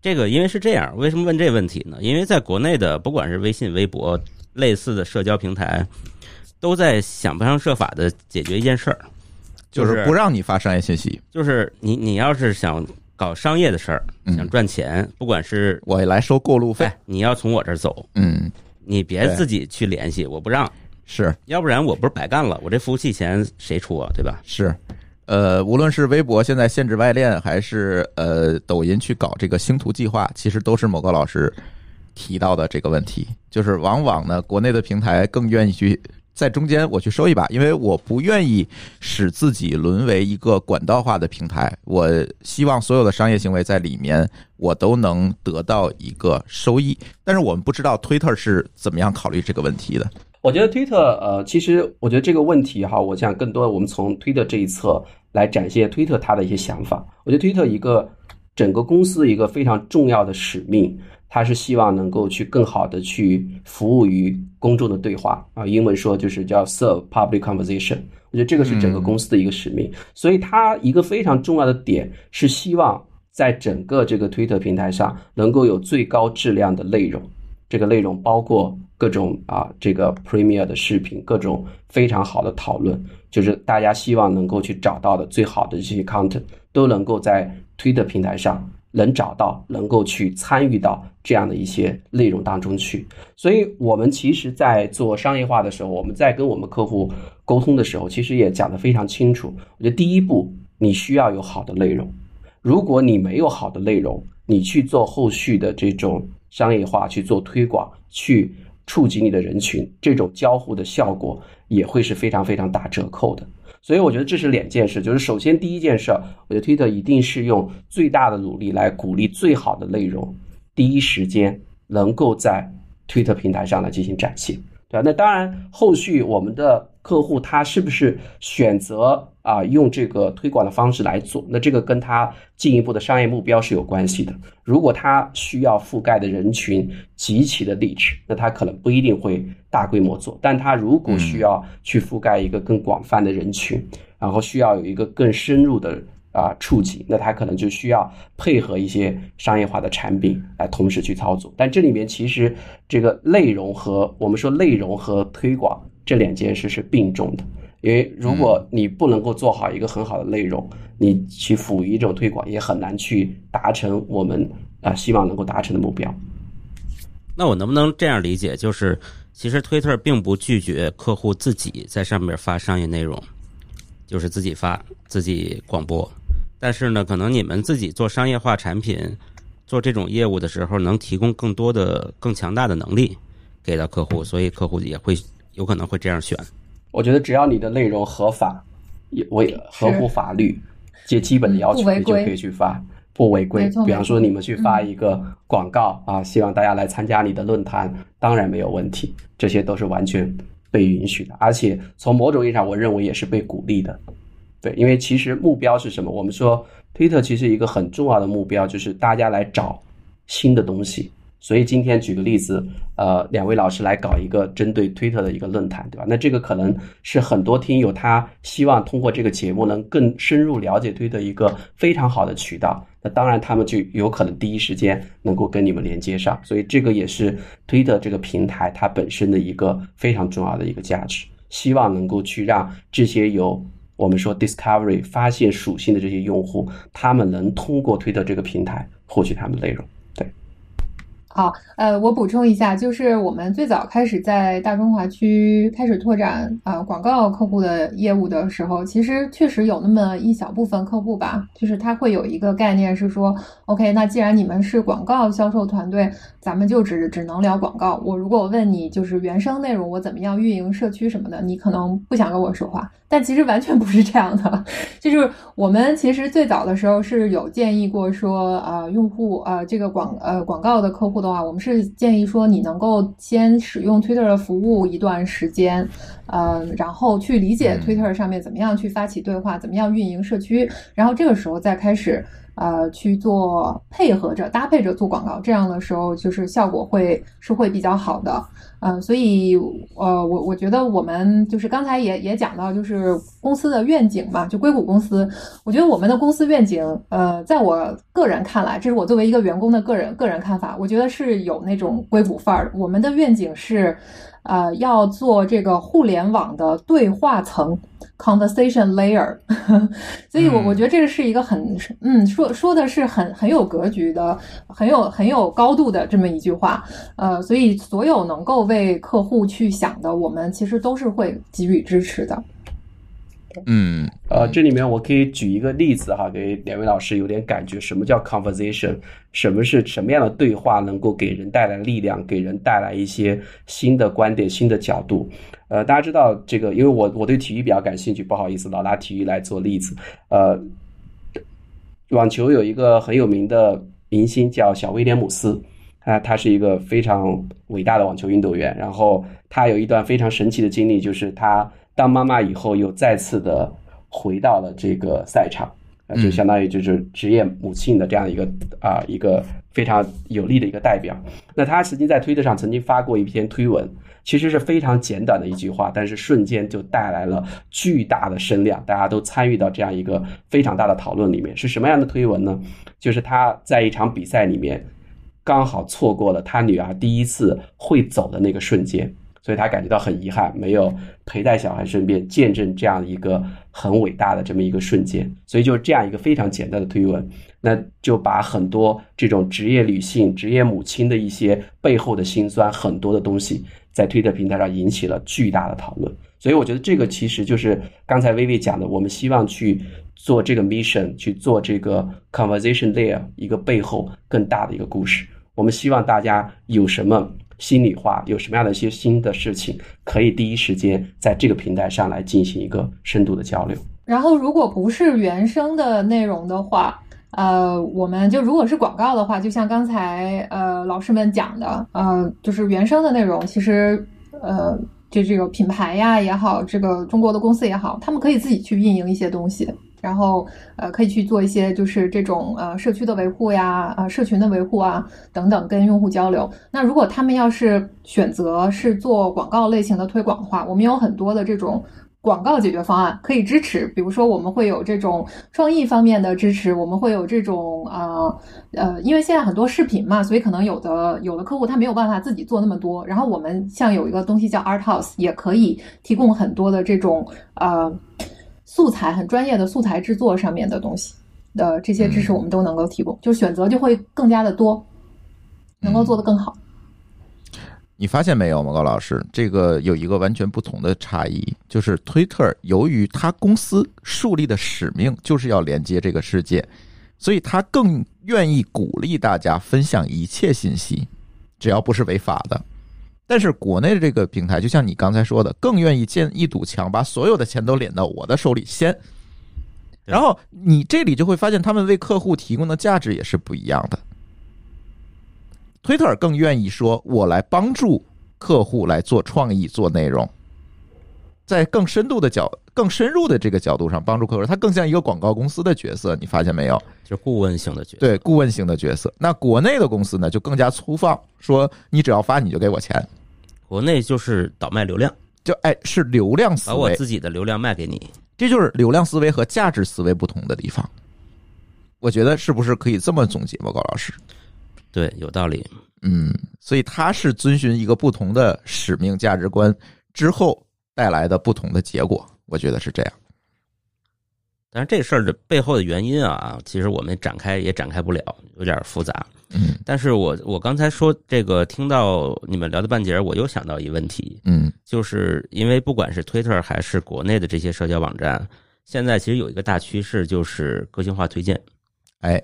这个因为是这样，为什么问这问题呢？因为在国内的不管是微信、微博类似的社交平台，都在想方设法的解决一件事儿，就是不让你发商业信息。就是你你要是想。搞商业的事儿，想赚钱，不管是我来收过路费，你要从我这儿走，嗯，你别自己去联系，我不让，是，要不然我不是白干了，我这服务器钱谁出啊？对吧？是，呃，无论是微博现在限制外链，还是呃抖音去搞这个星图计划，其实都是某个老师提到的这个问题，就是往往呢，国内的平台更愿意去。在中间我去收一把，因为我不愿意使自己沦为一个管道化的平台。我希望所有的商业行为在里面，我都能得到一个收益。但是我们不知道 Twitter 是怎么样考虑这个问题的。我觉得 Twitter，呃，其实我觉得这个问题哈，我想更多我们从 Twitter 这一侧来展现 Twitter 它的一些想法。我觉得 Twitter 一个整个公司一个非常重要的使命，它是希望能够去更好的去服务于公众的对话啊，英文说就是叫 serve public conversation。我觉得这个是整个公司的一个使命，所以它一个非常重要的点是希望在整个这个推特平台上能够有最高质量的内容。这个内容包括各种啊，这个 Premier 的视频，各种非常好的讨论，就是大家希望能够去找到的最好的这些 content，都能够在推特平台上能找到，能够去参与到这样的一些内容当中去。所以，我们其实，在做商业化的时候，我们在跟我们客户沟通的时候，其实也讲得非常清楚。我觉得第一步，你需要有好的内容。如果你没有好的内容，你去做后续的这种。商业化去做推广，去触及你的人群，这种交互的效果也会是非常非常打折扣的。所以我觉得这是两件事，就是首先第一件事，我觉得推特一定是用最大的努力来鼓励最好的内容，第一时间能够在推特平台上来进行展现。对吧？那当然，后续我们的客户他是不是选择啊用这个推广的方式来做？那这个跟他进一步的商业目标是有关系的。如果他需要覆盖的人群极其的 niche，那他可能不一定会大规模做。但他如果需要去覆盖一个更广泛的人群，然后需要有一个更深入的。啊，触及那他可能就需要配合一些商业化的产品来同时去操作，但这里面其实这个内容和我们说内容和推广这两件事是并重的，因为如果你不能够做好一个很好的内容，你去辅以这种推广也很难去达成我们啊希望能够达成的目标。那我能不能这样理解，就是其实推特并不拒绝客户自己在上面发商业内容，就是自己发自己广播。但是呢，可能你们自己做商业化产品、做这种业务的时候，能提供更多的、更强大的能力给到客户，所以客户也会有可能会这样选。我觉得只要你的内容合法，也为合乎法律，这基本的要求，你就可以去发，不违规。比方说，你们去发一个广告啊，希望大家来参加你的论坛，当然没有问题，这些都是完全被允许的，而且从某种意义上，我认为也是被鼓励的。对，因为其实目标是什么？我们说推特其实一个很重要的目标就是大家来找新的东西。所以今天举个例子，呃，两位老师来搞一个针对推特的一个论坛，对吧？那这个可能是很多听友他希望通过这个节目能更深入了解推特一个非常好的渠道。那当然他们就有可能第一时间能够跟你们连接上。所以这个也是推特这个平台它本身的一个非常重要的一个价值，希望能够去让这些有。我们说，discovery 发现属性的这些用户，他们能通过推特这个平台获取他们的内容。好，呃，我补充一下，就是我们最早开始在大中华区开始拓展啊广告客户的业务的时候，其实确实有那么一小部分客户吧，就是他会有一个概念是说，OK，那既然你们是广告销售团队。咱们就只只能聊广告。我如果我问你，就是原生内容我怎么样运营社区什么的，你可能不想跟我说话。但其实完全不是这样的，就是我们其实最早的时候是有建议过说，呃，用户呃这个广呃广告的客户的话，我们是建议说你能够先使用 Twitter 的服务一段时间，嗯，然后去理解 Twitter 上面怎么样去发起对话，怎么样运营社区，然后这个时候再开始。呃，去做配合着搭配着做广告，这样的时候就是效果会是会比较好的。呃，所以呃，我我觉得我们就是刚才也也讲到，就是公司的愿景嘛，就硅谷公司，我觉得我们的公司愿景，呃，在我个人看来，这是我作为一个员工的个人个人看法，我觉得是有那种硅谷范儿。我们的愿景是。呃，要做这个互联网的对话层 （conversation layer），所以，我我觉得这个是一个很，嗯，说说的是很很有格局的，很有很有高度的这么一句话。呃，所以所有能够为客户去想的，我们其实都是会给予支持的。嗯，呃，这里面我可以举一个例子哈，给两位老师有点感觉，什么叫 conversation，什么是什么样的对话能够给人带来力量，给人带来一些新的观点、新的角度。呃，大家知道这个，因为我我对体育比较感兴趣，不好意思，老拿体育来做例子。呃，网球有一个很有名的明星叫小威廉姆斯，啊，他是一个非常伟大的网球运动员，然后他有一段非常神奇的经历，就是他。当妈妈以后，又再次的回到了这个赛场，啊，就相当于就是职业母亲的这样一个啊一个非常有力的一个代表。那他曾经在推特上曾经发过一篇推文，其实是非常简短的一句话，但是瞬间就带来了巨大的声量，大家都参与到这样一个非常大的讨论里面。是什么样的推文呢？就是他在一场比赛里面刚好错过了他女儿第一次会走的那个瞬间。所以他感觉到很遗憾，没有陪在小孩身边，见证这样一个很伟大的这么一个瞬间。所以就是这样一个非常简单的推文，那就把很多这种职业女性、职业母亲的一些背后的辛酸，很多的东西在推特平台上引起了巨大的讨论。所以我觉得这个其实就是刚才薇薇讲的，我们希望去做这个 mission，去做这个 conversation there 一个背后更大的一个故事。我们希望大家有什么。心里话有什么样的一些新的事情，可以第一时间在这个平台上来进行一个深度的交流。然后，如果不是原生的内容的话，呃，我们就如果是广告的话，就像刚才呃老师们讲的，呃，就是原生的内容，其实呃，就这个品牌呀也好，这个中国的公司也好，他们可以自己去运营一些东西。然后，呃，可以去做一些就是这种呃社区的维护呀，呃社群的维护啊等等，跟用户交流。那如果他们要是选择是做广告类型的推广的话，我们有很多的这种广告解决方案可以支持。比如说，我们会有这种创意方面的支持，我们会有这种呃呃，因为现在很多视频嘛，所以可能有的有的客户他没有办法自己做那么多。然后我们像有一个东西叫 Art House，也可以提供很多的这种呃。素材很专业的素材制作上面的东西的这些知识，我们都能够提供，就选择就会更加的多，能够做得更好。你发现没有，毛高老师，这个有一个完全不同的差异，就是推特由于他公司树立的使命就是要连接这个世界，所以他更愿意鼓励大家分享一切信息，只要不是违法的。但是国内的这个平台，就像你刚才说的，更愿意建一堵墙，把所有的钱都敛到我的手里先。然后你这里就会发现，他们为客户提供的价值也是不一样的。推特尔更愿意说，我来帮助客户来做创意、做内容，在更深度的角、更深入的这个角度上帮助客户，它更像一个广告公司的角色。你发现没有？就顾问型的角色。对，顾问型的角色。那国内的公司呢，就更加粗放，说你只要发，你就给我钱。国内就是倒卖流量，就哎是流量思维，把我自己的流量卖给你，这就是流量思维和价值思维不同的地方。我觉得是不是可以这么总结吧，高老师？对，有道理。嗯，所以他是遵循一个不同的使命价值观之后带来的不同的结果，我觉得是这样。但是这事儿的背后的原因啊，其实我们展开也展开不了，有点复杂。嗯，但是我我刚才说这个，听到你们聊的半截儿，我又想到一问题，嗯，就是因为不管是 Twitter 还是国内的这些社交网站，现在其实有一个大趋势，就是个性化推荐，哎，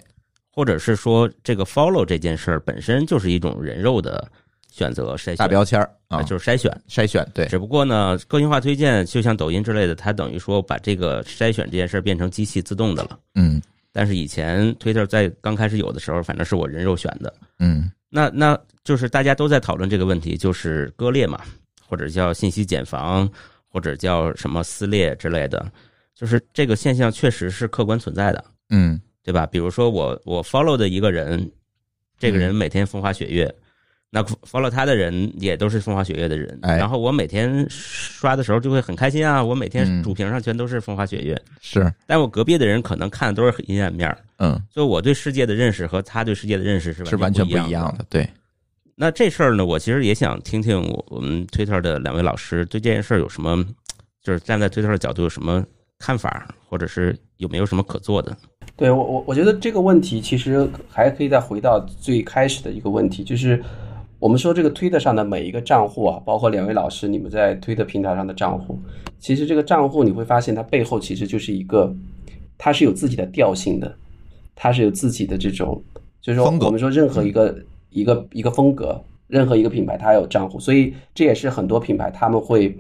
或者是说这个 follow 这件事儿本身就是一种人肉的选择筛选大标签儿啊，就是筛选筛选，对。只不过呢，个性化推荐就像抖音之类的，它等于说把这个筛选这件事变成机器自动的了，嗯。但是以前 Twitter 在刚开始有的时候，反正是我人肉选的。嗯，那那就是大家都在讨论这个问题，就是割裂嘛，或者叫信息茧房，或者叫什么撕裂之类的，就是这个现象确实是客观存在的。嗯，对吧？比如说我我 follow 的一个人，这个人每天风花雪月。那 follow 他的人也都是风花雪月的人，然后我每天刷的时候就会很开心啊！我每天主屏上全都是风花雪月，是。但我隔壁的人可能看的都是阴暗面嗯，所以我对世界的认识和他对世界的认识是是完全不一样的。对。那这事儿呢，我其实也想听听我我们推特的两位老师对这件事儿有什么，就是站在推特的角度有什么看法，或者是有没有什么可做的？对我我我觉得这个问题其实还可以再回到最开始的一个问题，就是。我们说这个推特上的每一个账户啊，包括两位老师你们在推特平台上的账户，其实这个账户你会发现它背后其实就是一个，它是有自己的调性的，它是有自己的这种，就是说我们说任何一个一个一个风格，任何一个品牌它有账户，所以这也是很多品牌他们会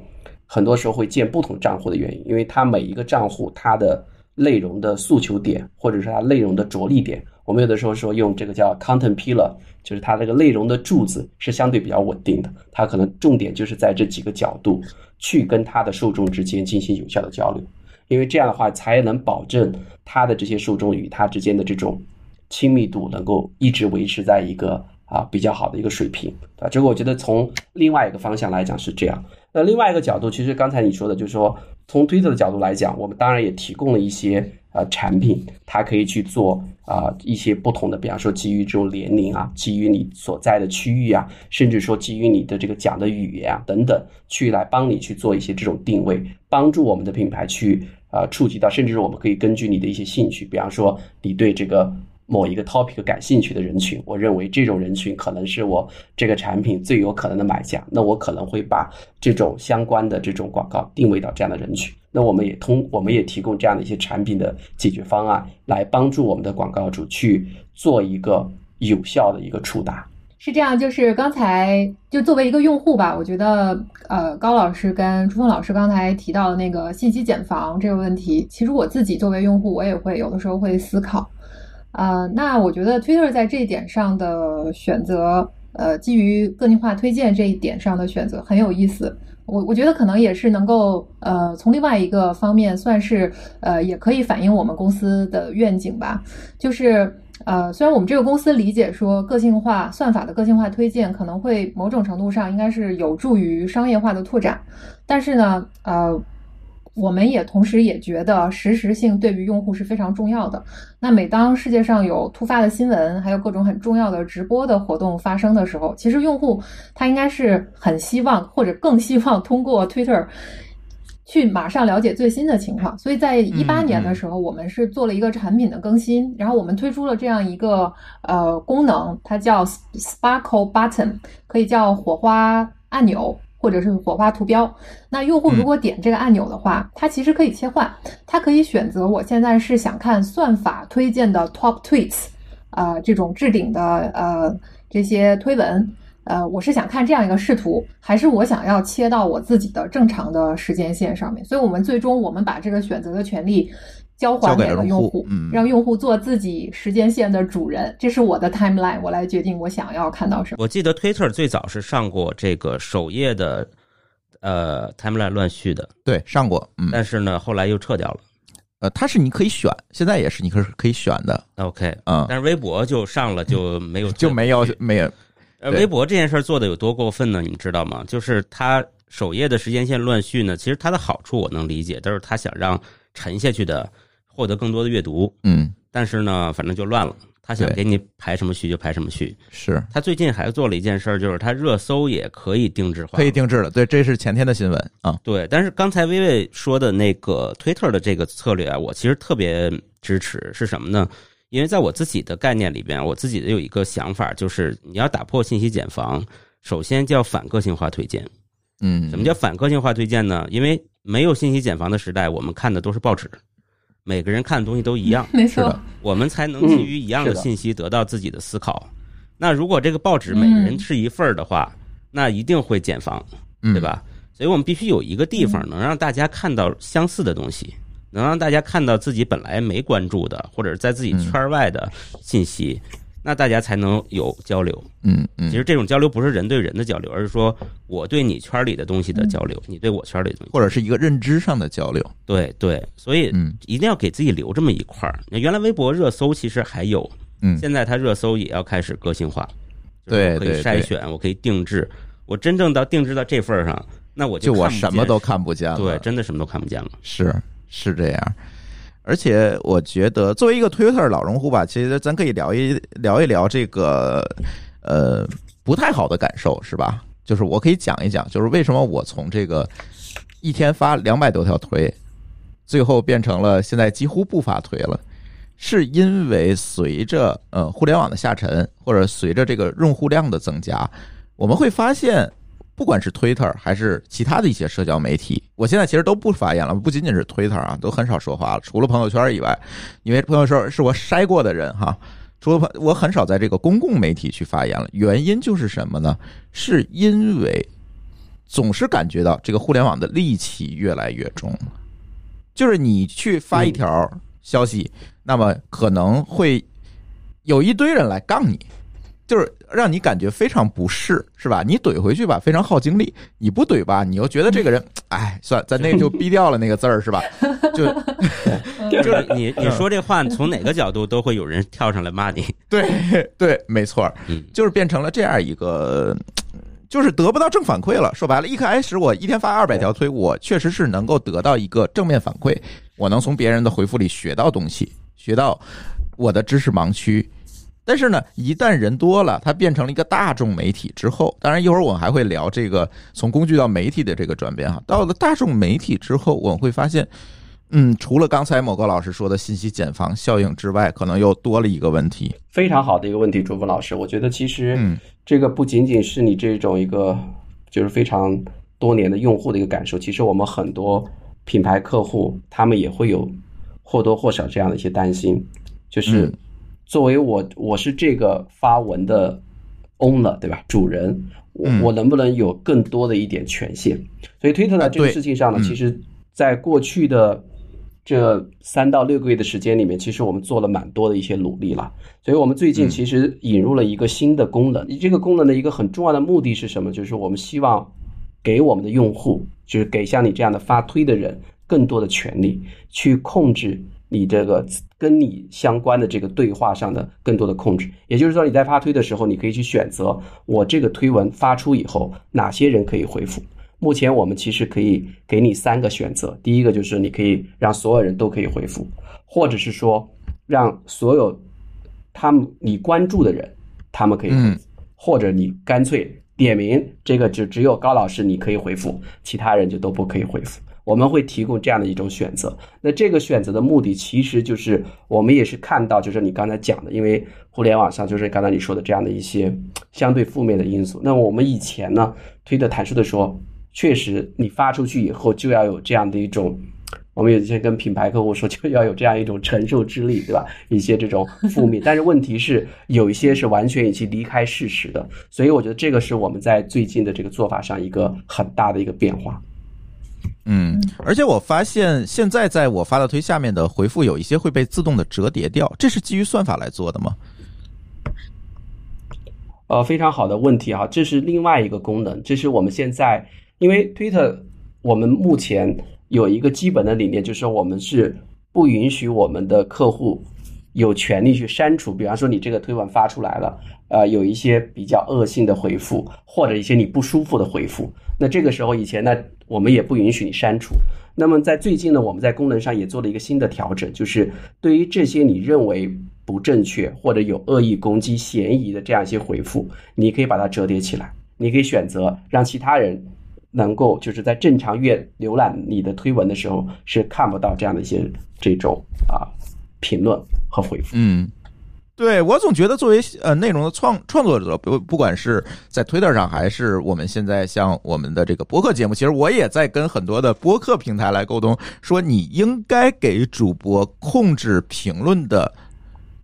很多时候会建不同账户的原因，因为它每一个账户它的内容的诉求点，或者是它内容的着力点。我们有的时候说用这个叫 content pillar，就是它这个内容的柱子是相对比较稳定的，它可能重点就是在这几个角度去跟它的受众之间进行有效的交流。因为这样的话才能保证它的这些受众与它之间的这种亲密度能够一直维持在一个啊比较好的一个水平，啊，这个我觉得从另外一个方向来讲是这样。那另外一个角度，其实刚才你说的，就是说从推特的角度来讲，我们当然也提供了一些。呃，产品它可以去做啊一些不同的，比方说基于这种年龄啊，基于你所在的区域啊，甚至说基于你的这个讲的语言啊等等，去来帮你去做一些这种定位，帮助我们的品牌去啊触及到，甚至是我们可以根据你的一些兴趣，比方说你对这个。某一个 topic 感兴趣的人群，我认为这种人群可能是我这个产品最有可能的买家。那我可能会把这种相关的这种广告定位到这样的人群。那我们也通，我们也提供这样的一些产品的解决方案，来帮助我们的广告主去做一个有效的一个触达。是这样，就是刚才就作为一个用户吧，我觉得呃，高老师跟朱峰老师刚才提到的那个信息茧房这个问题，其实我自己作为用户，我也会有的时候会思考。啊，那我觉得 Twitter 在这一点上的选择，呃，基于个性化推荐这一点上的选择很有意思。我我觉得可能也是能够，呃，从另外一个方面算是，呃，也可以反映我们公司的愿景吧。就是，呃，虽然我们这个公司理解说个性化算法的个性化推荐可能会某种程度上应该是有助于商业化的拓展，但是呢，呃。我们也同时也觉得实时性对于用户是非常重要的。那每当世界上有突发的新闻，还有各种很重要的直播的活动发生的时候，其实用户他应该是很希望或者更希望通过 Twitter 去马上了解最新的情况。所以在一八年的时候，我们是做了一个产品的更新，然后我们推出了这样一个呃功能，它叫 Sparkle Button，可以叫火花按钮。或者是火花图标，那用户如果点这个按钮的话，它其实可以切换，它可以选择我现在是想看算法推荐的 top tweets，啊，这种置顶的呃这些推文，呃，我是想看这样一个视图，还是我想要切到我自己的正常的时间线上面？所以我们最终我们把这个选择的权利。交还给了用户，让用户做自己时间线的主人。这是我的 timeline，我来决定我想要看到什么。我记得 Twitter 最早是上过这个首页的呃 timeline 乱序的，对，上过，但是呢，后来又撤掉了。呃，它是你可以选，现在也是你可可以选的。OK，嗯，但是微博就上了就没有 就没有没有。呃，微博这件事做的有多过分呢？你们知道吗？就是它首页的时间线乱序呢，其实它的好处我能理解，但是它想让沉下去的。获得更多的阅读，嗯，但是呢，反正就乱了。他想给你排什么序就排什么序。是他最近还做了一件事，就是他热搜也可以定制化，可以定制了。对，这是前天的新闻啊。对，但是刚才薇薇说的那个 Twitter 的这个策略啊，我其实特别支持。是什么呢？因为在我自己的概念里边，我自己的有一个想法，就是你要打破信息茧房，首先叫反个性化推荐。嗯，什么叫反个性化推荐呢？因为没有信息茧房的时代，我们看的都是报纸。每个人看的东西都一样，没错，我们才能基于一样的信息得到自己的思考。那如果这个报纸每个人是一份儿的话，那一定会减房，对吧？所以我们必须有一个地方能让大家看到相似的东西，能让大家看到自己本来没关注的或者在自己圈外的信息。那大家才能有交流，嗯嗯。其实这种交流不是人对人的交流，而是说我对你圈里的东西的交流，你对我圈里的东西，或者是一个认知上的交流。对对，所以一定要给自己留这么一块儿。那原来微博热搜其实还有，嗯，现在它热搜也要开始个性化，对，可以筛选，我可以定制。我真正到定制到这份儿上，那我就我什么都看不见了。对，真的什么都看不见了。是是这样。而且我觉得，作为一个 Twitter 老用户吧，其实咱可以聊一聊一聊这个呃不太好的感受，是吧？就是我可以讲一讲，就是为什么我从这个一天发两百多条推，最后变成了现在几乎不发推了，是因为随着呃互联网的下沉，或者随着这个用户量的增加，我们会发现。不管是 Twitter 还是其他的一些社交媒体，我现在其实都不发言了。不仅仅是 Twitter 啊，都很少说话了。除了朋友圈以外，因为朋友圈是我筛过的人哈。除了朋，我很少在这个公共媒体去发言了。原因就是什么呢？是因为总是感觉到这个互联网的戾气越来越重。就是你去发一条消息，那么可能会有一堆人来杠你。就是让你感觉非常不适，是吧？你怼回去吧，非常耗精力；你不怼吧，你又觉得这个人，哎，算，咱那就逼掉了那个字儿，是吧？就就是你你说这话从哪个角度都会有人跳上来骂你。对对，没错，嗯，就是变成了这样一个。就是得不到正反馈了。说白了，一开始我一天发二百条推，我确实是能够得到一个正面反馈，我能从别人的回复里学到东西，学到我的知识盲区。但是呢，一旦人多了，它变成了一个大众媒体之后，当然一会儿我们还会聊这个从工具到媒体的这个转变哈。到了大众媒体之后，我们会发现，嗯，除了刚才某个老师说的信息茧房效应之外，可能又多了一个问题。非常好的一个问题，朱峰老师，我觉得其实嗯这个不仅仅是你这种一个就是非常多年的用户的一个感受，其实我们很多品牌客户他们也会有或多或少这样的一些担心，就是嗯作为我我是这个发文的 owner 对吧？主人，我嗯我能不能有更多的一点权限？所以推特啊呢这个事情上呢，嗯其实在过去的这三到六个月的时间里面，其实我们做了蛮多的一些努力了。所以我们最近嗯其实引入了一个新的功能，这个功能的一个很重要的目的是什么？就是我们希望给我们的用户，就是给像你这样的发推的人更多的权利，去控制你这个跟你相关的这个对话上的更多的控制。也就是说，你在发推的时候，你可以去选择我这个推文发出以后，哪些人可以回复。目前我们其实可以给你三个选择，第一个就是你可以让所有人都可以回复，或者是说让所有他们你关注的人他们可以回复，嗯或者你干脆点名这个只只有高老师你可以回复，其他人就都不可以回复。我们会提供这样的一种选择。那这个选择的目的其实就是我们也是看到，就是你刚才讲的，因为互联网上就是刚才你说的这样的一些相对负面的因素。那我们以前呢推的坦率的说，确实你发出去以后就要有这样的一种。我们有些跟品牌客户说，就要有这样一种承受之力，对吧？一些这种负面，但是问题是有一些是完全已经离开事实的，所以我觉得这个是我们在最近的这个做法上一个很大的一个变化。嗯，而且我发现现在在我发的推下面的回复有一些会被自动的折叠掉，这是基于算法来做的吗？呃，非常好的问题哈，这是另外一个功能，这是我们现在因为 Twitter 我们目前有一个基本的理念，就是我们是不允许我们的客户有权利去删除，比方说你这个推文发出来了，呃，有一些比较恶性的回复，或者一些你不舒服的回复，那这个时候以前呢，我们也不允许你删除。那么在最近呢，我们在功能上也做了一个新的调整，就是对于这些你认为不正确或者有恶意攻击嫌疑的这样一些回复，你可以把它折叠起来，你可以选择让其他人能够就是在正常阅浏览你的推文的时候是看不到这样的一些这种啊评论和回复。嗯，对我总觉得作为呃内容的创创作者，不不管是在 Twitter 上，还是我们现在像我们的这个播客节目，其实我也在跟很多的播客平台来沟通，说你应该给主播控制评论的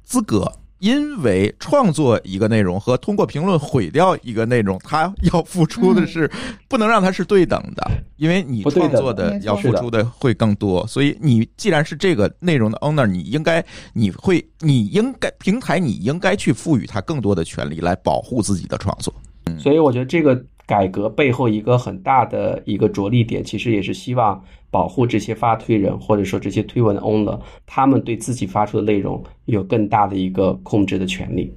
资格。因为创作一个内容和通过评论毁掉一个内容，他要付出的是不能让它是对等的，因为你创作的要付出的会更多，所以你既然是这个内容的 owner，你应该你会你应该平台你应该去赋予他更多的权利来保护自己的创作。所以我觉得这个改革背后一个很大的一个着力点，其实也是希望保护这些发推人或者说这些推文的 owner，他们对自己发出的内容有更大的一个控制的权利。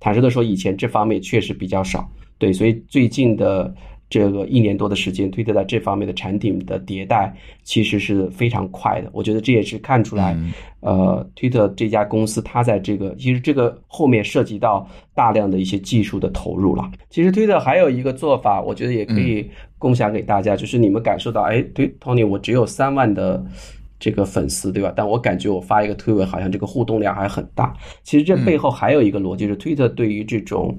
坦率的说，以前这方面确实比较少，对，所以最近的这个一年多的时间，推特在这方面的产品的迭代其实是非常快的。我觉得这也是看出来，嗯呃，推特这家公司它在这个其实这个后面涉及到大量的一些技术的投入了。其实推特还有一个做法，我觉得也可以共享给大家，就是你们感受到，哎，对，Tony，我只有三万的。这个粉丝对吧？但我感觉我发一个推文，好像这个互动量还很大。其实这背后还有一个逻辑，是推特对于这种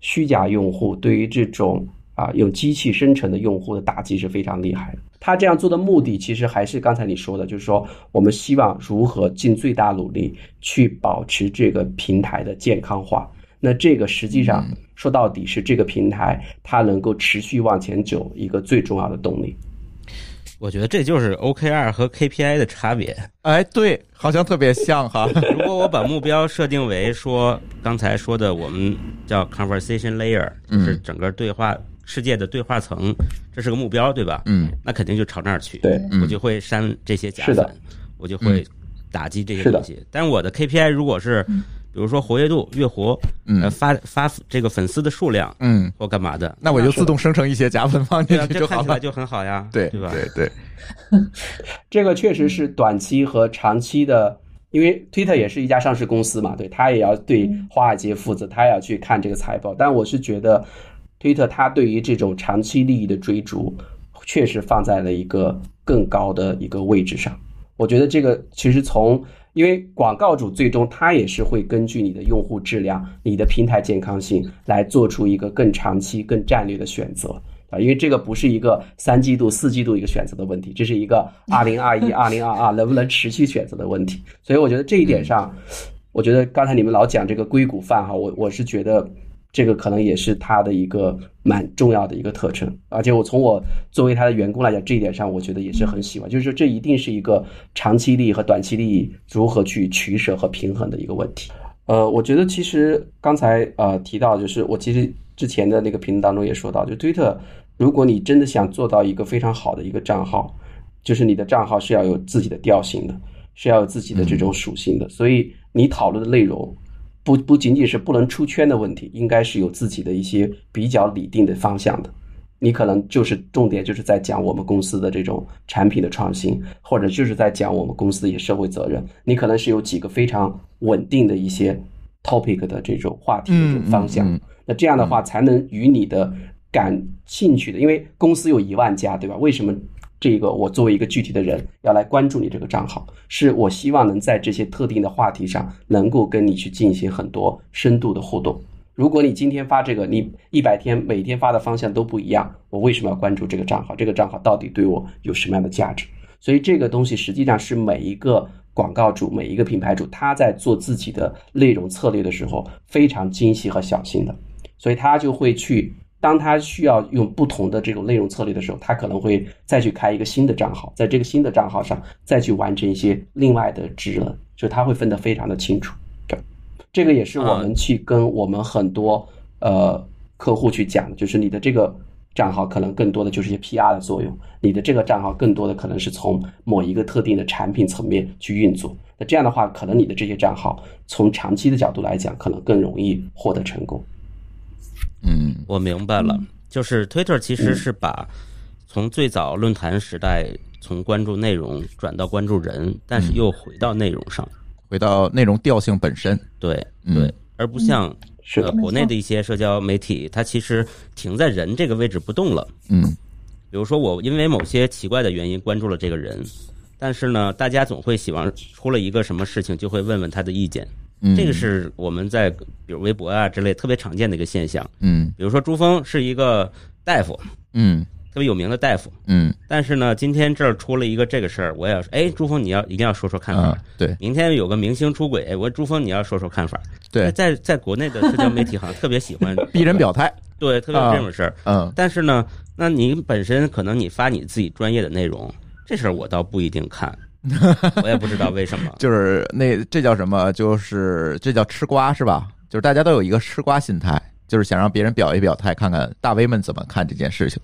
虚假用户，对于这种啊有机器生成的用户的打击是非常厉害的。他这样做的目的，其实还是刚才你说的，就是说我们希望如何尽最大努力去保持这个平台的健康化。那这个实际上说到底是这个平台它能够持续往前走一个最重要的动力。我觉得这就是 OKR 和 KPI 的差别。哎，对，好像特别像哈。如果我把目标设定为说刚才说的，我们叫 conversation layer，就是整个对话世界的对话层，这是个目标，对吧？嗯那肯定就朝那儿去。对，嗯我就会删这些假是的粉，我就会打击这些东西。但我的 KPI 如果是，比如说活跃度、月活，呃，嗯发发这个粉丝的数量嗯，或干嘛的，那我就自动生成一些假粉放进去就好了。这看起来就很好呀，对对吧？对对，这个确实是短期和长期的，因为 Twitter 也是一家上市公司嘛，对，他也要对华尔街负责，他也要去看这个财报。但我是觉得，Twitter 它对于这种长期利益的追逐，确实放在了一个更高的一个位置上。我觉得这个其实从，因为广告主最终他也是会根据你的用户质量、你的平台健康性来做出一个更长期、更战略的选择。啊，因为这个不是一个三季度、四季度一个选择的问题，这是一个 二零二一、二零二二能不能持续选择的问题。所以我觉得这一点上，我觉得刚才你们老讲这个硅谷范哈，我我是觉得这个可能也是他的一个蛮重要的一个特征。而且我从我作为他的员工来讲，这一点上我觉得也是很喜欢，就是说这一定是一个长期利益和短期利益如何去取舍和平衡的一个问题。呃，我觉得其实刚才呃提到，就是我其实之前的那个评论当中也说到，就推特，如果你真的想做到一个非常好的一个账号，就是你的账号是要有自己的调性的，是要有自己的这种属性的，所以你讨论的内容不不仅仅是不能出圈的问题，应该是有自己的一些比较拟定的方向的。你可能就是重点就是在讲我们公司的这种产品的创新，或者就是在讲我们公司的一些社会责任。你可能是有几个非常稳定的一些 topic 的这种话题的这种方向。嗯嗯那这样的话，才能与你的感兴趣的，因为公司有一万家，对吧？为什么这个我作为一个具体的人要来关注你这个账号？是我希望能在这些特定的话题上，能够跟你去进行很多深度的互动。如果你今天发这个，你一百天每天发的方向都不一样，我为什么要关注这个账号？这个账号到底对我有什么样的价值？所以这个东西实际上是每一个广告主、每一个品牌主他在做自己的内容策略的时候非常精细和小心的，所以他就会去，当他需要用不同的这种内容策略的时候，他可能会再去开一个新的账号，在这个新的账号上再去完成一些另外的职能，就他会分得非常的清楚。对，这个也是我们去跟我们很多呃客户去讲的，就是你的这个账号可能更多的就是一些 PR 的作用，你的这个账号更多的可能是从某一个特定的产品层面去运作。那这样的话，可能你的这些账号从长期的角度来讲，可能更容易获得成功。嗯。我明白了，就是 Twitter 其实是把从最早论坛时代从关注内容转到关注人，但是又回到内容上，回到内容调性本身。对嗯。对，而不像是呃，国内的一些社交媒体，它其实停在人这个位置不动了。嗯。比如说，我因为某些奇怪的原因关注了这个人，但是呢，大家总会希望出了一个什么事情就会问问他的意见，嗯，这个是我们在比如微博啊之类特别常见的一个现象。嗯比如说，朱峰是一个大夫，嗯特别有名的大夫，嗯但是呢，今天这儿出了一个这个事儿，我也要说，哎，朱峰你要一定要说说看法。啊，对明天有个明星出轨，哎我说朱峰你要说说看法。对，在在国内的社交媒体好像特别喜欢 逼人表态。对，特别有这种事儿。嗯但是呢，那你本身可能你发你自己专业的内容，这事儿我倒不一定看，我也不知道为什么。就是那这叫什么？就是这叫吃瓜是吧？就是大家都有一个吃瓜心态，就是想让别人表一表态，看看大 V 们怎么看这件事情。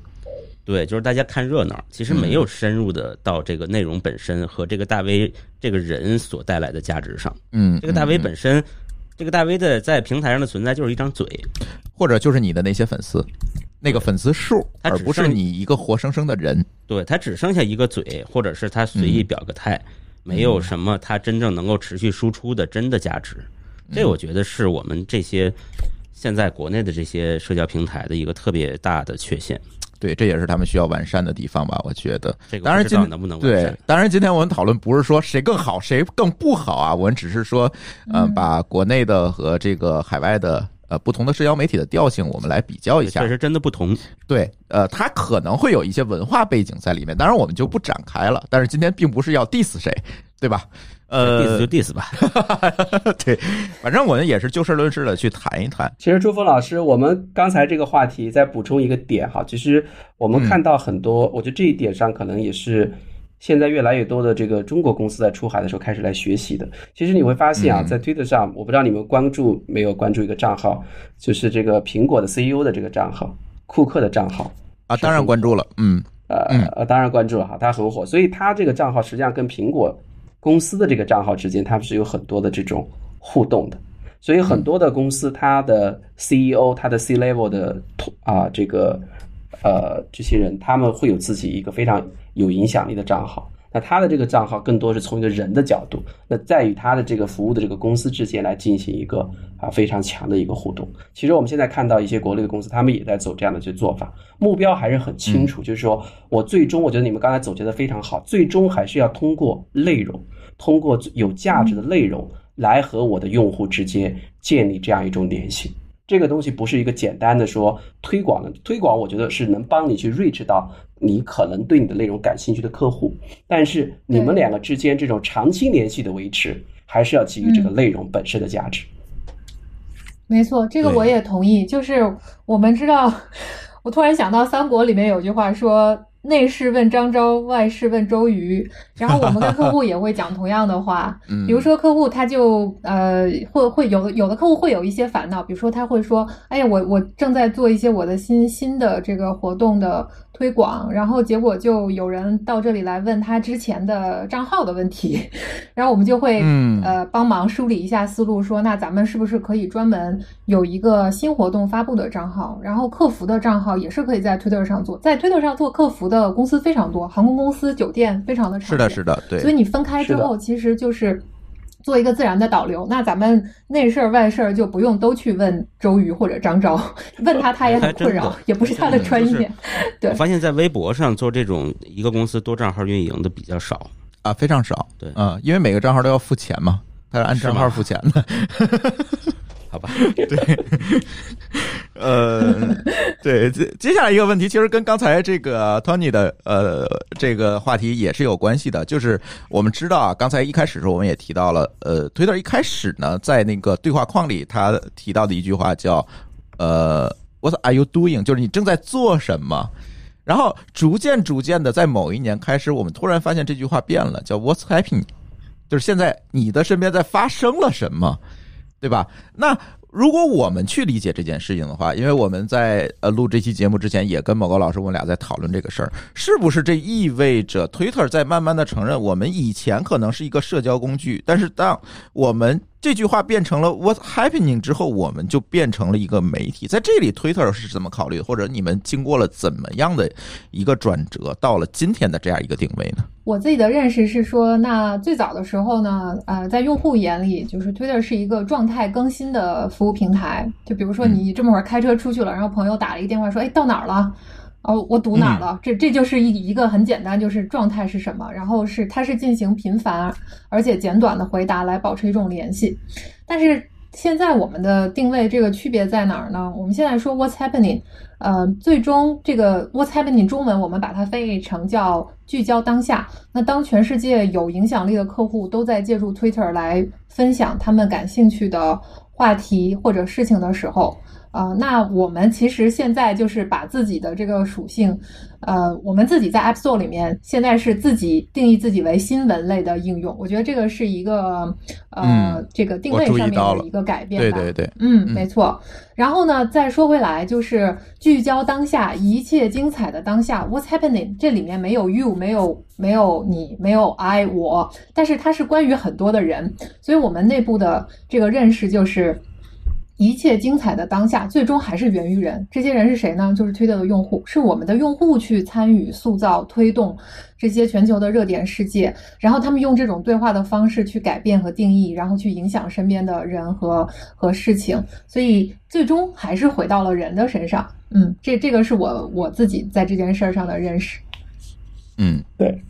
对，就是大家看热闹，其实没有深入的到这个内容本身和这个大 V 这个人所带来的价值上。嗯，这个大 V 嗯本身，这个大 V 的在平台上的存在就是一张嘴，或者就是你的那些粉丝，那个粉丝数，而不是剩你一个活生生的人。对他只剩下一个嘴，或者是他随意表个态，没有什么他真正能够持续输出的真的价值。这我觉得是我们这些现在国内的这些社交平台的一个特别大的缺陷。对，这也是他们需要完善的地方吧？我觉得。这个当然今能不能完对善，当然今天我们讨论不是说谁更好，谁更不好啊，我们只是说，嗯、把国内的和这个海外的呃不同的社交媒体的调性，我们来比较一下确。实真的不同。对，呃，它可能会有一些文化背景在里面，当然我们就不展开了。但是今天并不是要 diss 谁，对吧？呃，diss 就 diss 吧。对，反正我们也是就事论事的去谈一谈。其实朱峰老师，我们刚才这个话题再补充一个点哈，其实我们看到很多，我觉得这一点上可能也是现在越来越多的这个中国公司在出海的时候开始来学习的。其实你会发现啊，嗯在推特上，我不知道你们关注没有关注一个账号，就是这个苹果的 CEO 的这个账号，库克的账号。啊，当然关注了，嗯呃嗯呃，当然关注了哈，他很火，所以他这个账号实际上跟苹果公司的这个账号之间，他们是有很多的这种互动的。所以很多的公司，它的 CEO、它的 C level 的啊、这个呃这些人，他们会有自己一个非常有影响力的账号。那他的这个账号更多是从一个人的角度，那在与他的这个服务的这个公司之间来进行一个啊非常强的一个互动。其实我们现在看到一些国内的公司，他们也在走这样的去做法，目标还是很清楚，就是说我最终我觉得你们刚才总结的非常好，最终还是要通过内容，通过有价值的内容来和我的用户之间建立这样一种联系。这个东西不是一个简单的说推广的推广，我觉得是能帮你去 reach 到你可能对你的内容感兴趣的客户，但是你们两个之间这种长期联系的维持，还是要基于这个内容本身的价值。没错，这个我也同意。就是我们知道，我突然想到三国里面有句话说“内事问张昭，外事问周瑜”。然后我们跟客户也会讲同样的话，嗯，比如说客户他就呃会会有的有的客户会有一些烦恼，比如说他会说，哎呀，我我正在做一些我的新新的这个活动的推广，然后结果就有人到这里来问他之前的账号的问题，然后我们就会嗯呃帮忙梳理一下思路，说那咱们是不是可以专门有一个新活动发布的账号，然后客服的账号也是可以在推特上做，在推特上做客服的公司非常多，航空公司、酒店非常的常是的，是的，对，所以你分开之后，其实就是做一个自然的导流。那咱们内事儿外事儿就不用都去问周瑜或者张昭，问他他也很困扰也不是他的专业。对我发现，在微博上做这种一个公司多账号运营的比较少。啊，非常少，对嗯，因为每个账号都要付钱嘛，他是按账号付钱的，好吧，对呃，对，接接下来一个问题，其实跟刚才这个 Tony 的呃这个话题也是有关系的，就是我们知道啊，刚才一开始的时候我们也提到了，呃，Twitter 一开始呢，在那个对话框里，他提到的一句话叫呃 What are you doing？就是你正在做什么。然后逐渐逐渐的，在某一年开始，我们突然发现这句话变了，叫 What's happening？就是现在你的身边在发生了什么，对吧？那如果我们去理解这件事情的话，因为我们在呃录这期节目之前，也跟某个老师我们俩在讨论这个事儿，是不是这意味着 Twitter 在慢慢的承认，我们以前可能是一个社交工具，但是当我们这句话变成了 What's happening 之后，我们就变成了一个媒体。在这里，Twitter 是怎么考虑的？或者你们经过了怎么样的一个转折，到了今天的这样一个定位呢？我自己的认识是说，那最早的时候呢，呃，在用户眼里，就是 Twitter 是一个状态更新的服务平台。就比如说你这么会儿开车出去了，然后朋友打了一个电话说，哎，到哪儿了？哦，我堵哪儿了？这这就是一一个很简单，就是状态是什么，然后是它是进行频繁而且简短的回答来保持一种联系。但是现在我们的定位这个区别在哪儿呢？我们现在说 What's happening，呃，最终这个 What's happening 中文我们把它翻译成叫聚焦当下。那当全世界有影响力的客户都在借助 Twitter 来分享他们感兴趣的话题或者事情的时候，啊、那我们其实现在就是把自己的这个属性，呃，我们自己在 App Store 里面现在是自己定义自己为新闻类的应用，我觉得这个是一个呃、嗯这个定位上面的一个改变吧。对对对，嗯，嗯没错。然后呢，再说回来，就是聚焦当下，一切精彩的当下。What's happening？这里面没有 you，没有没有你，没有 I 我，但是它是关于很多的人，所以我们内部的这个认识就是。一切精彩的当下，最终还是源于人。这些人是谁呢？就是推特的用户，是我们的用户去参与、塑造、推动这些全球的热点事件，然后他们用这种对话的方式去改变和定义，然后去影响身边的人和和事情，所以最终还是回到了人的身上。嗯，这这个是我我自己在这件事儿上的认识。嗯对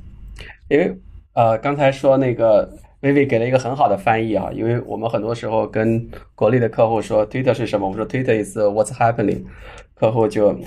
因为呃，刚才说那个薇薇给了一个很好的翻译啊，因为我们很多时候跟国内的客户说 Twitter 是什么，我们说 Twitter is what's happening，客户就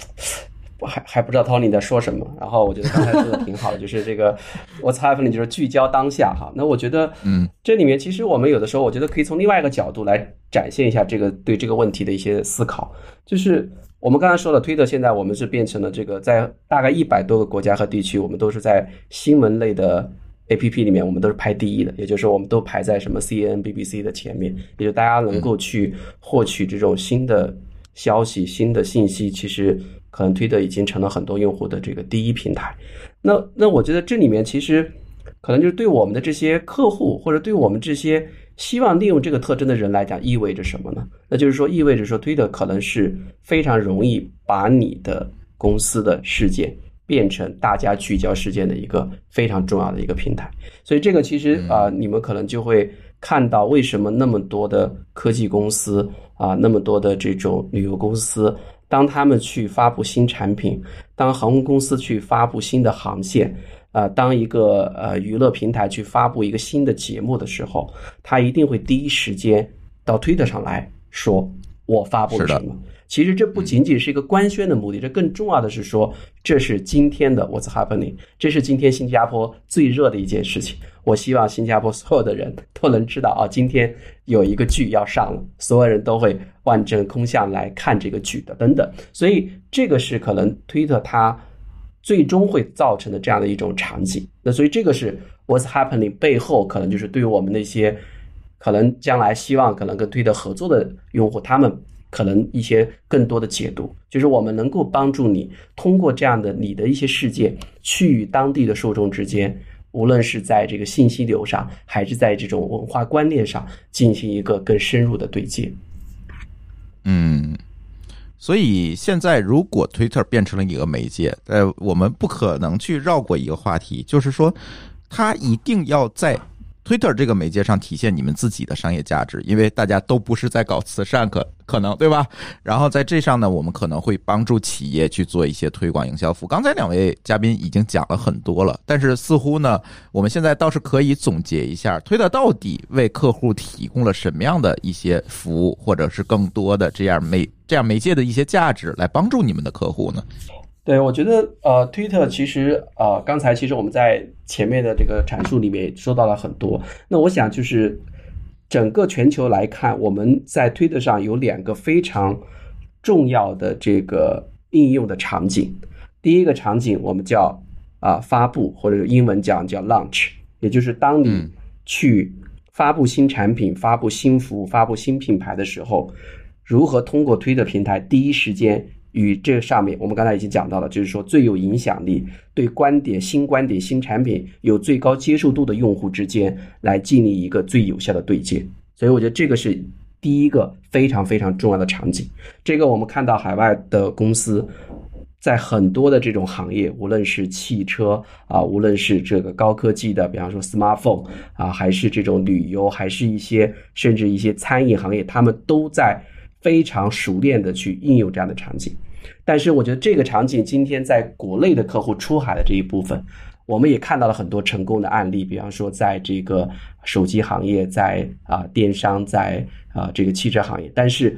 还还不知道 Tony 在说什么。然后我觉得刚才说的挺好的，就是这个 What's happening 就是聚焦当下哈。那我觉得，嗯，这里面其实我们有的时候，我觉得可以从另外一个角度来展现一下这个对这个问题的一些思考，就是我们刚才说了，推特现在我们是变成了这个在大概一百多个国家和地区，我们都是在新闻类的。A P P 里面我们都是排第一的，也就是说我们都排在什么 C N B B C 的前面，也就大家能够去获取这种新的消息、新的信息，其实可能推特已经成了很多用户的这个第一平台。那那我觉得这里面其实可能就是对我们的这些客户或者对我们这些希望利用这个特征的人来讲，意味着什么呢？那就是说意味着说推特可能是非常容易把你的公司的事件。变成大家聚焦事件的一个非常重要的一个平台，所以这个其实啊，你们可能就会看到为什么那么多的科技公司啊，那么多的这种旅游公司，当他们去发布新产品，当航空公司去发布新的航线，啊，当一个呃娱乐平台去发布一个新的节目的时候，他一定会第一时间到推特上来说，我发布了什么。其实这不仅仅是一个官宣的目的，这更重要的是说，这是今天的 What's happening，这是今天新加坡最热的一件事情。我希望新加坡所有的人都能知道啊，今天有一个剧要上了，所有人都会万众空巷来看这个剧的，等等。所以这个是可能推特它最终会造成的这样的一种场景。那所以这个是 What's happening 背后可能就是对于我们那些可能将来希望可能跟推特合作的用户，他们。可能一些更多的解读，就是我们能够帮助你通过这样的你的一些事件，去与当地的受众之间，无论是在这个信息流上，还是在这种文化观念上，进行一个更深入的对接。嗯，所以现在如果推特变成了一个媒介，呃，我们不可能去绕过一个话题，就是说，它一定要在。Twitter 这个媒介上体现你们自己的商业价值，因为大家都不是在搞慈善，可可能对吧？然后在这上呢，我们可能会帮助企业去做一些推广营销服务。刚才两位嘉宾已经讲了很多了，但是似乎呢，我们现在倒是可以总结一下，Twitter 到底为客户提供了什么样的一些服务，或者是更多的这样媒这样媒介的一些价值，来帮助你们的客户呢？对，我觉得呃，Twitter 其实呃，刚才其实我们在前面的这个阐述里面也说到了很多。那我想就是整个全球来看，我们在 Twitter 上有两个非常重要的这个应用的场景。第一个场景我们叫啊发布，或者英文讲叫 launch，也就是当你去发布新产品、发布新服务、发布新品牌的时候，如何通过 Twitter 平台第一时间。与这上面，我们刚才已经讲到了，就是说最有影响力、对观点、新观点、新产品有最高接受度的用户之间，来建立一个最有效的对接。所以，我觉得这个是第一个非常非常重要的场景。这个我们看到海外的公司在很多的这种行业，无论是汽车啊，无论是这个高科技的，比方说 smartphone 啊，还是这种旅游，还是一些甚至一些餐饮行业，他们都在非常熟练的去应用这样的场景。但是我觉得这个场景今天在国内的客户出海的这一部分，我们也看到了很多成功的案例，比方说在这个手机行业，在啊电商，在啊这个汽车行业，但是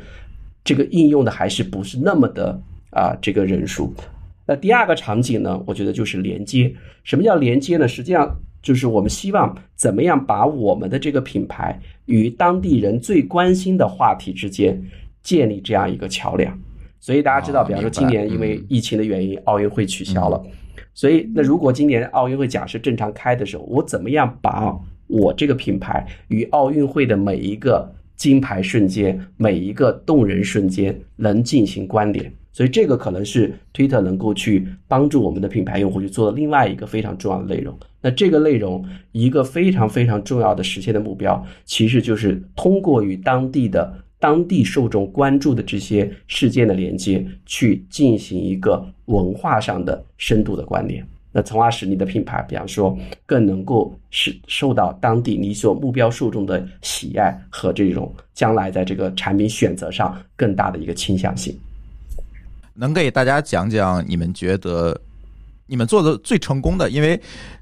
这个应用的还是不是那么的啊这个人数。那第二个场景呢，我觉得就是连接。什么叫连接呢？实际上就是我们希望怎么样把我们的这个品牌与当地人最关心的话题之间建立这样一个桥梁。所以大家知道，比方说今年因为疫情的原因，奥运会取消了。所以那如果今年奥运会假设正常开的时候，我怎么样把我这个品牌与奥运会的每一个金牌瞬间、每一个动人瞬间能进行关联？所以这个可能是 Twitter 能够去帮助我们的品牌用户去做的另外一个非常重要的内容。那这个内容一个非常非常重要的实现的目标，其实就是通过与当地的。当地受众关注的这些事件的连接，去进行一个文化上的深度的关联，那从而使你的品牌，比方说更能够是受到当地你所目标受众的喜爱和这种将来在这个产品选择上更大的一个倾向性。能给大家讲讲你们觉得你们做的最成功的？因为。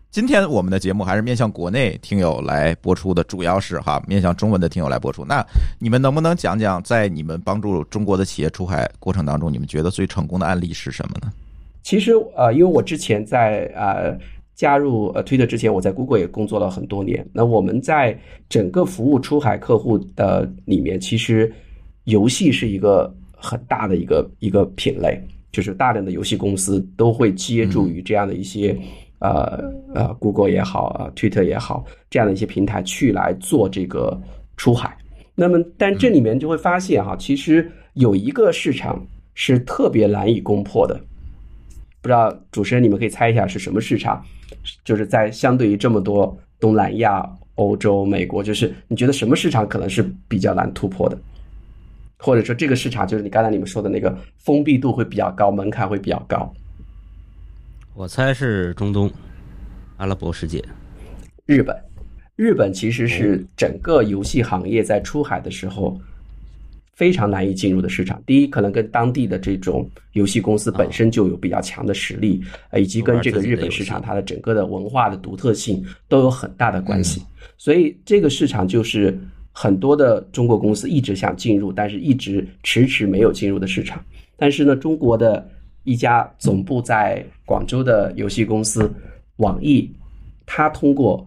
今天我们的节目还是面向国内听友来播出的，主要是哈面向中文的听友来播出。那你们能不能讲讲，在你们帮助中国的企业出海过程当中，你们觉得最成功的案例是什么呢？其实呃，因为我之前在呃加入呃 Twitter 之前，我在 Google 也工作了很多年。那我们在整个服务出海客户的里面，其实游戏是一个很大的一个一个品类，就是大量的游戏公司都会接助于这样的一些呃呃 Google 也好啊 Twitter 也好这样的一些平台去来做这个出海。那么，但这里面就会发现哈，其实有一个市场是特别难以攻破的。不知道主持人你们可以猜一下是什么市场？就是在相对于这么多东南亚、欧洲、美国，就是你觉得什么市场可能是比较难突破的？或者说这个市场就是你刚才你们说的那个封闭度会比较高，门槛会比较高？我猜是中东、阿拉伯世界、日本。日本其实是整个游戏行业在出海的时候。非常难以进入的市场。第一，可能跟当地的这种游戏公司本身就有比较强的实力，以及跟这个日本市场它的整个的文化的独特性都有很大的关系。所以，这个市场就是很多的中国公司一直想进入，但是一直迟迟没有进入的市场。但是呢，中国的一家总部在广州的游戏公司网易，它通过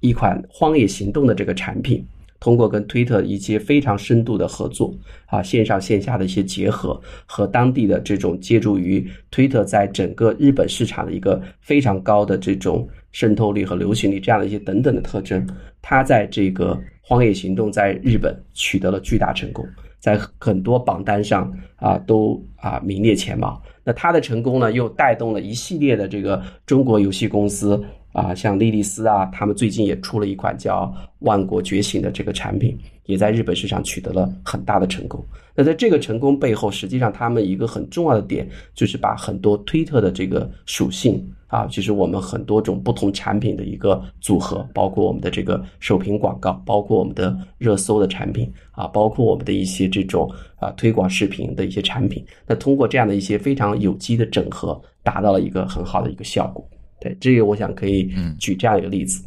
一款《荒野行动》的这个产品。通过跟推特一些非常深度的合作啊，线上线下的一些结合，和当地的这种借助于推特在整个日本市场的一个非常高的这种渗透率和流行率这样的一些等等的特征，它在这个《荒野行动》在日本取得了巨大成功，在很多榜单上啊都啊名列前茅。那它的成功呢，又带动了一系列的这个中国游戏公司。啊，像莉莉丝啊，他们最近也出了一款叫《万国觉醒》的这个产品，也在日本市场取得了很大的成功。那在这个成功背后，实际上他们一个很重要的点，就是把很多推特的这个属性啊，其实我们很多种不同产品的一个组合，包括我们的这个首屏广告，包括我们的热搜的产品啊，包括我们的一些这种啊推广视频的一些产品，那通过这样的一些非常有机的整合，达到了一个很好的一个效果。对，这个我想可以举这样一个例子。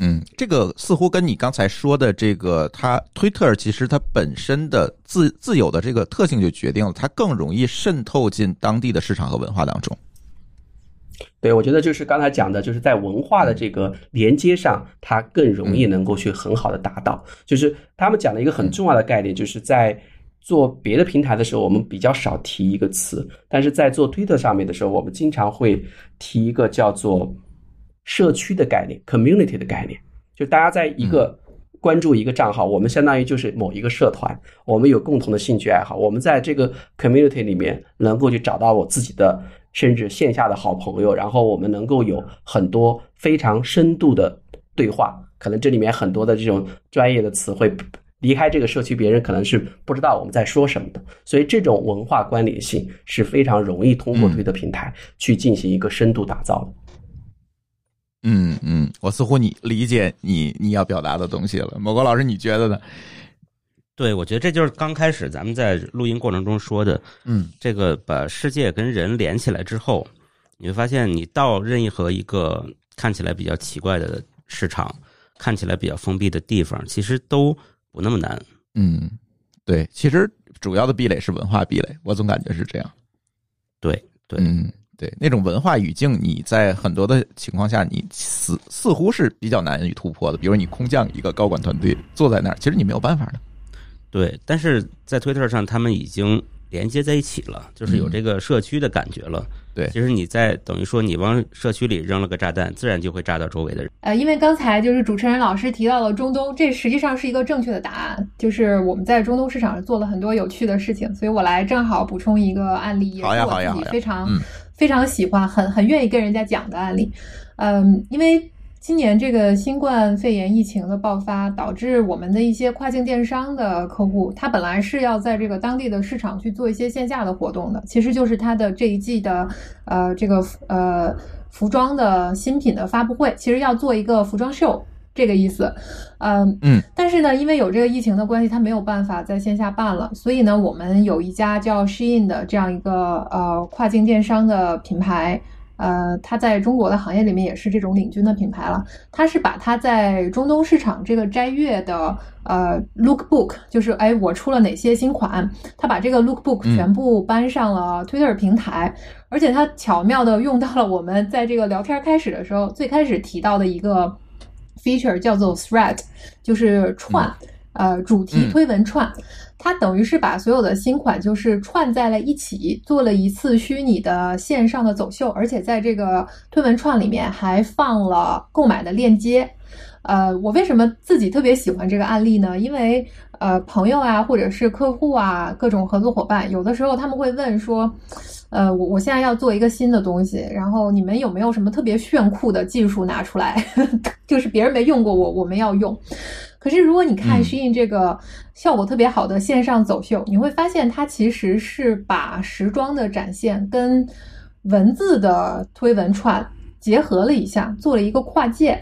嗯，这个似乎跟你刚才说的这个，它推特其实它本身的自自有的这个特性就决定了它更容易渗透进当地的市场和文化当中。对，我觉得就是刚才讲的，就是在文化的这个连接上，它更容易能够去很好的达到。就是他们讲的一个很重要的概念，就是在。做别的平台的时候，我们比较少提一个词，但是在做推特上面的时候，我们经常会提一个叫做社区的概念 （community） 的概念。就大家在一个关注一个账号，我们相当于就是某一个社团，我们有共同的兴趣爱好，我们在这个 community 里面能够去找到我自己的甚至线下的好朋友，然后我们能够有很多非常深度的对话。可能这里面很多的这种专业的词汇。离开这个社区，别人可能是不知道我们在说什么的，所以这种文化关联性是非常容易通过推特平台去进行一个深度打造的。嗯嗯，我似乎你理解你你要表达的东西了，某个老师你觉得呢？对，我觉得这就是刚开始咱们在录音过程中说的，嗯，这个把世界跟人连起来之后，你会发现你到任意和一个看起来比较奇怪的市场，看起来比较封闭的地方，其实都。不那么难，嗯，对，其实主要的壁垒是文化壁垒，我总感觉是这样。对对，嗯，对，那种文化语境，你在很多的情况下，你似似乎是比较难以突破的。比如你空降一个高管团队坐在那儿，其实你没有办法的。对，但是在推特上，他们已经连接在一起了，就是有这个社区的感觉了。对，其实你在等于说你往社区里扔了个炸弹，自然就会炸到周围的人。呃，因为刚才就是主持人老师提到了中东，这实际上是一个正确的答案，就是我们在中东市场上做了很多有趣的事情，所以我来正好补充一个案例，也是我自己非常非常喜欢、很很愿意跟人家讲的案例。嗯，因为。今年这个新冠肺炎疫情的爆发，导致我们的一些跨境电商的客户，他本来是要在这个当地的市场去做一些线下的活动的，其实就是他的这一季的呃这个呃服装的新品的发布会，其实要做一个服装秀这个意思，嗯嗯，但是呢，因为有这个疫情的关系，他没有办法在线下办了，所以呢，我们有一家叫 Shein 的这样一个呃跨境电商的品牌。呃，它在中国的行业里面也是这种领军的品牌了。它是把它在中东市场这个斋月的呃 lookbook，就是哎我出了哪些新款，它把这个 lookbook 全部搬上了 Twitter 平台，而且它巧妙的用到了我们在这个聊天开始的时候最开始提到的一个 feature，叫做 thread，就是串，呃，主题推文串。它等于是把所有的新款就是串在了一起，做了一次虚拟的线上的走秀，而且在这个推文串里面还放了购买的链接。呃，我为什么自己特别喜欢这个案例呢？因为呃，朋友啊，或者是客户啊，各种合作伙伴，有的时候他们会问说，呃，我我现在要做一个新的东西，然后你们有没有什么特别炫酷的技术拿出来？就是别人没用过，我我们要用。可是，如果你看 Shein 这个效果特别好的线上走秀，你会发现它其实是把时装的展现跟文字的推文串结合了一下，做了一个跨界。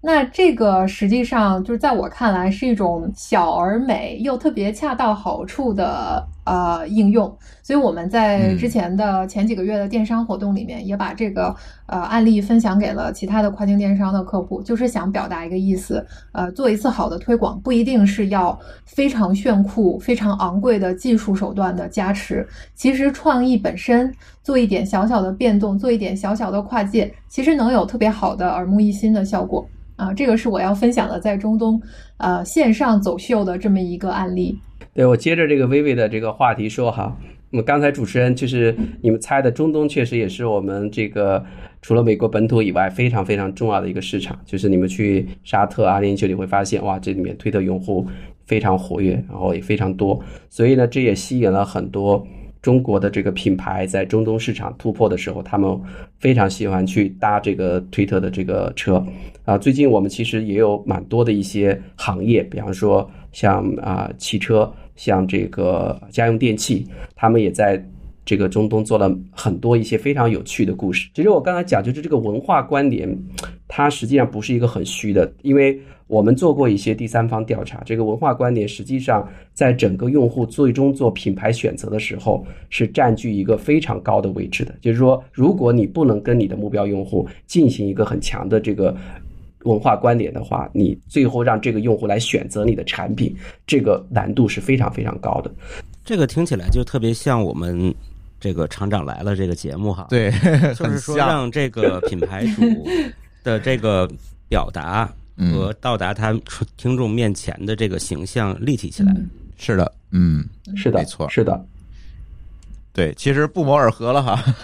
那这个实际上就是在我看来是一种小而美又特别恰到好处的呃应用，所以我们在之前的前几个月的电商活动里面也把这个呃案例分享给了其他的跨境电商的客户，就是想表达一个意思，呃，做一次好的推广不一定是要非常炫酷、非常昂贵的技术手段的加持，其实创意本身做一点小小的变动，做一点小小的跨界，其实能有特别好的耳目一新的效果。啊，这个是我要分享的，在中东，呃，线上走秀的这么一个案例。对我接着这个薇薇的这个话题说哈，那么刚才主持人就是你们猜的，中东确实也是我们这个除了美国本土以外非常非常重要的一个市场。就是你们去沙特、阿联酋，你会发现哇，这里面推特用户非常活跃，然后也非常多，所以呢，这也吸引了很多。中国的这个品牌在中东市场突破的时候，他们非常喜欢去搭这个推特的这个车啊。最近我们其实也有蛮多的一些行业，比方说像啊汽车，像这个家用电器，他们也在这个中东做了很多一些非常有趣的故事。其实我刚才讲就是这个文化关联，它实际上不是一个很虚的，因为。我们做过一些第三方调查，这个文化关联实际上在整个用户最终做品牌选择的时候是占据一个非常高的位置的。就是说，如果你不能跟你的目标用户进行一个很强的这个文化观点的话，你最后让这个用户来选择你的产品，这个难度是非常非常高的。这个听起来就特别像我们这个厂长来了这个节目哈。对，就是说让这个品牌主的这个表达。和到达他听众面前的这个形象立体起来，是的，嗯，是的，没错，是的，对，其实不谋而合了哈。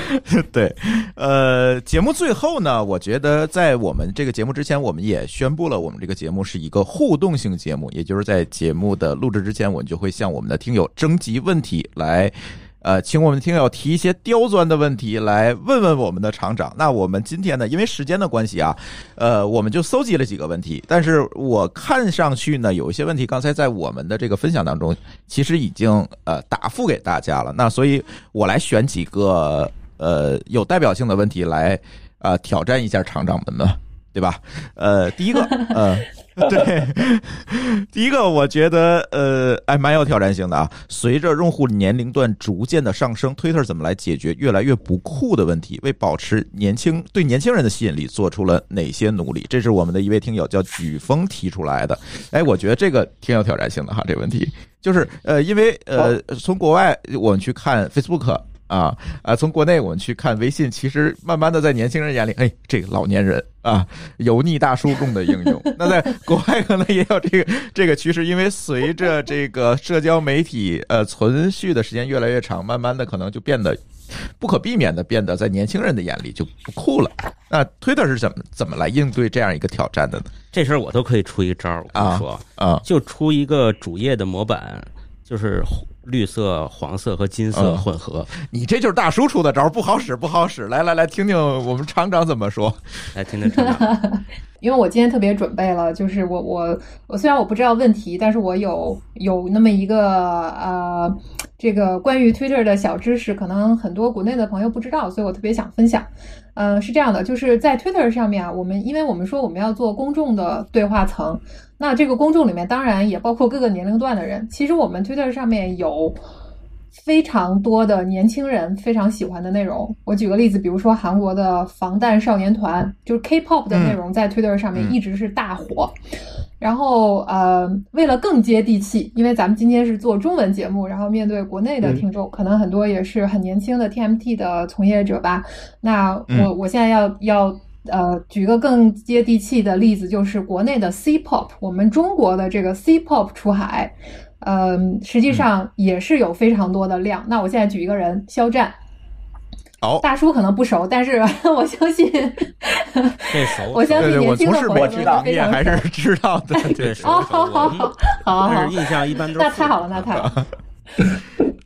对，呃，节目最后呢，我觉得在我们这个节目之前，我们也宣布了，我们这个节目是一个互动性节目，也就是在节目的录制之前，我们就会向我们的听友征集问题来。呃，请我们听友提一些刁钻的问题来问问我们的厂长。那我们今天呢，因为时间的关系啊，呃，我们就搜集了几个问题。但是我看上去呢，有一些问题刚才在我们的这个分享当中，其实已经呃答复给大家了。那所以我来选几个呃有代表性的问题来呃挑战一下厂长们呢，对吧？呃，第一个 呃。对，第一个我觉得呃，哎，蛮有挑战性的啊。随着用户年龄段逐渐的上升，Twitter 怎么来解决越来越不酷的问题？为保持年轻对年轻人的吸引力，做出了哪些努力？这是我们的一位听友叫举风提出来的。哎，我觉得这个挺有挑战性的哈。这个问题就是呃，因为呃，从国外我们去看 Facebook。啊啊！从国内我们去看微信，其实慢慢的在年轻人眼里，哎，这个老年人啊，油腻大叔用的应用。那在国外可能也有这个这个趋势，因为随着这个社交媒体呃存续的时间越来越长，慢慢的可能就变得不可避免的变得在年轻人的眼里就不酷了。那 Twitter 是怎么怎么来应对这样一个挑战的呢？这事儿我都可以出一招，我跟你说啊，就出一个主页的模板，就是。绿色、黄色和金色混合，你这就是大叔出的招，不好使，不好使。来 来来，听听我们厂长怎么说。来听听厂长。因为我今天特别准备了，就是我我我虽然我不知道问题，但是我有有那么一个呃，这个关于 Twitter 的小知识，可能很多国内的朋友不知道，所以我特别想分享。呃，是这样的，就是在 Twitter 上面啊，我们因为我们说我们要做公众的对话层。那这个公众里面当然也包括各个年龄段的人。其实我们 Twitter 上面有非常多的年轻人非常喜欢的内容。我举个例子，比如说韩国的防弹少年团，就是 K-pop 的内容，在 Twitter 上面一直是大火。然后呃，为了更接地气，因为咱们今天是做中文节目，然后面对国内的听众，可能很多也是很年轻的 TMT 的从业者吧。那我我现在要要。呃，举个更接地气的例子，就是国内的 C-pop，我们中国的这个 C-pop 出海，呃，实际上也是有非常多的量。那我现在举一个人，肖战。哦，大叔可能不熟，但是 我相信，这熟，我相信年轻的朋友知道，你也还是知道的，对熟。好好好好好，但是印象一般都是。那太好了，那太好。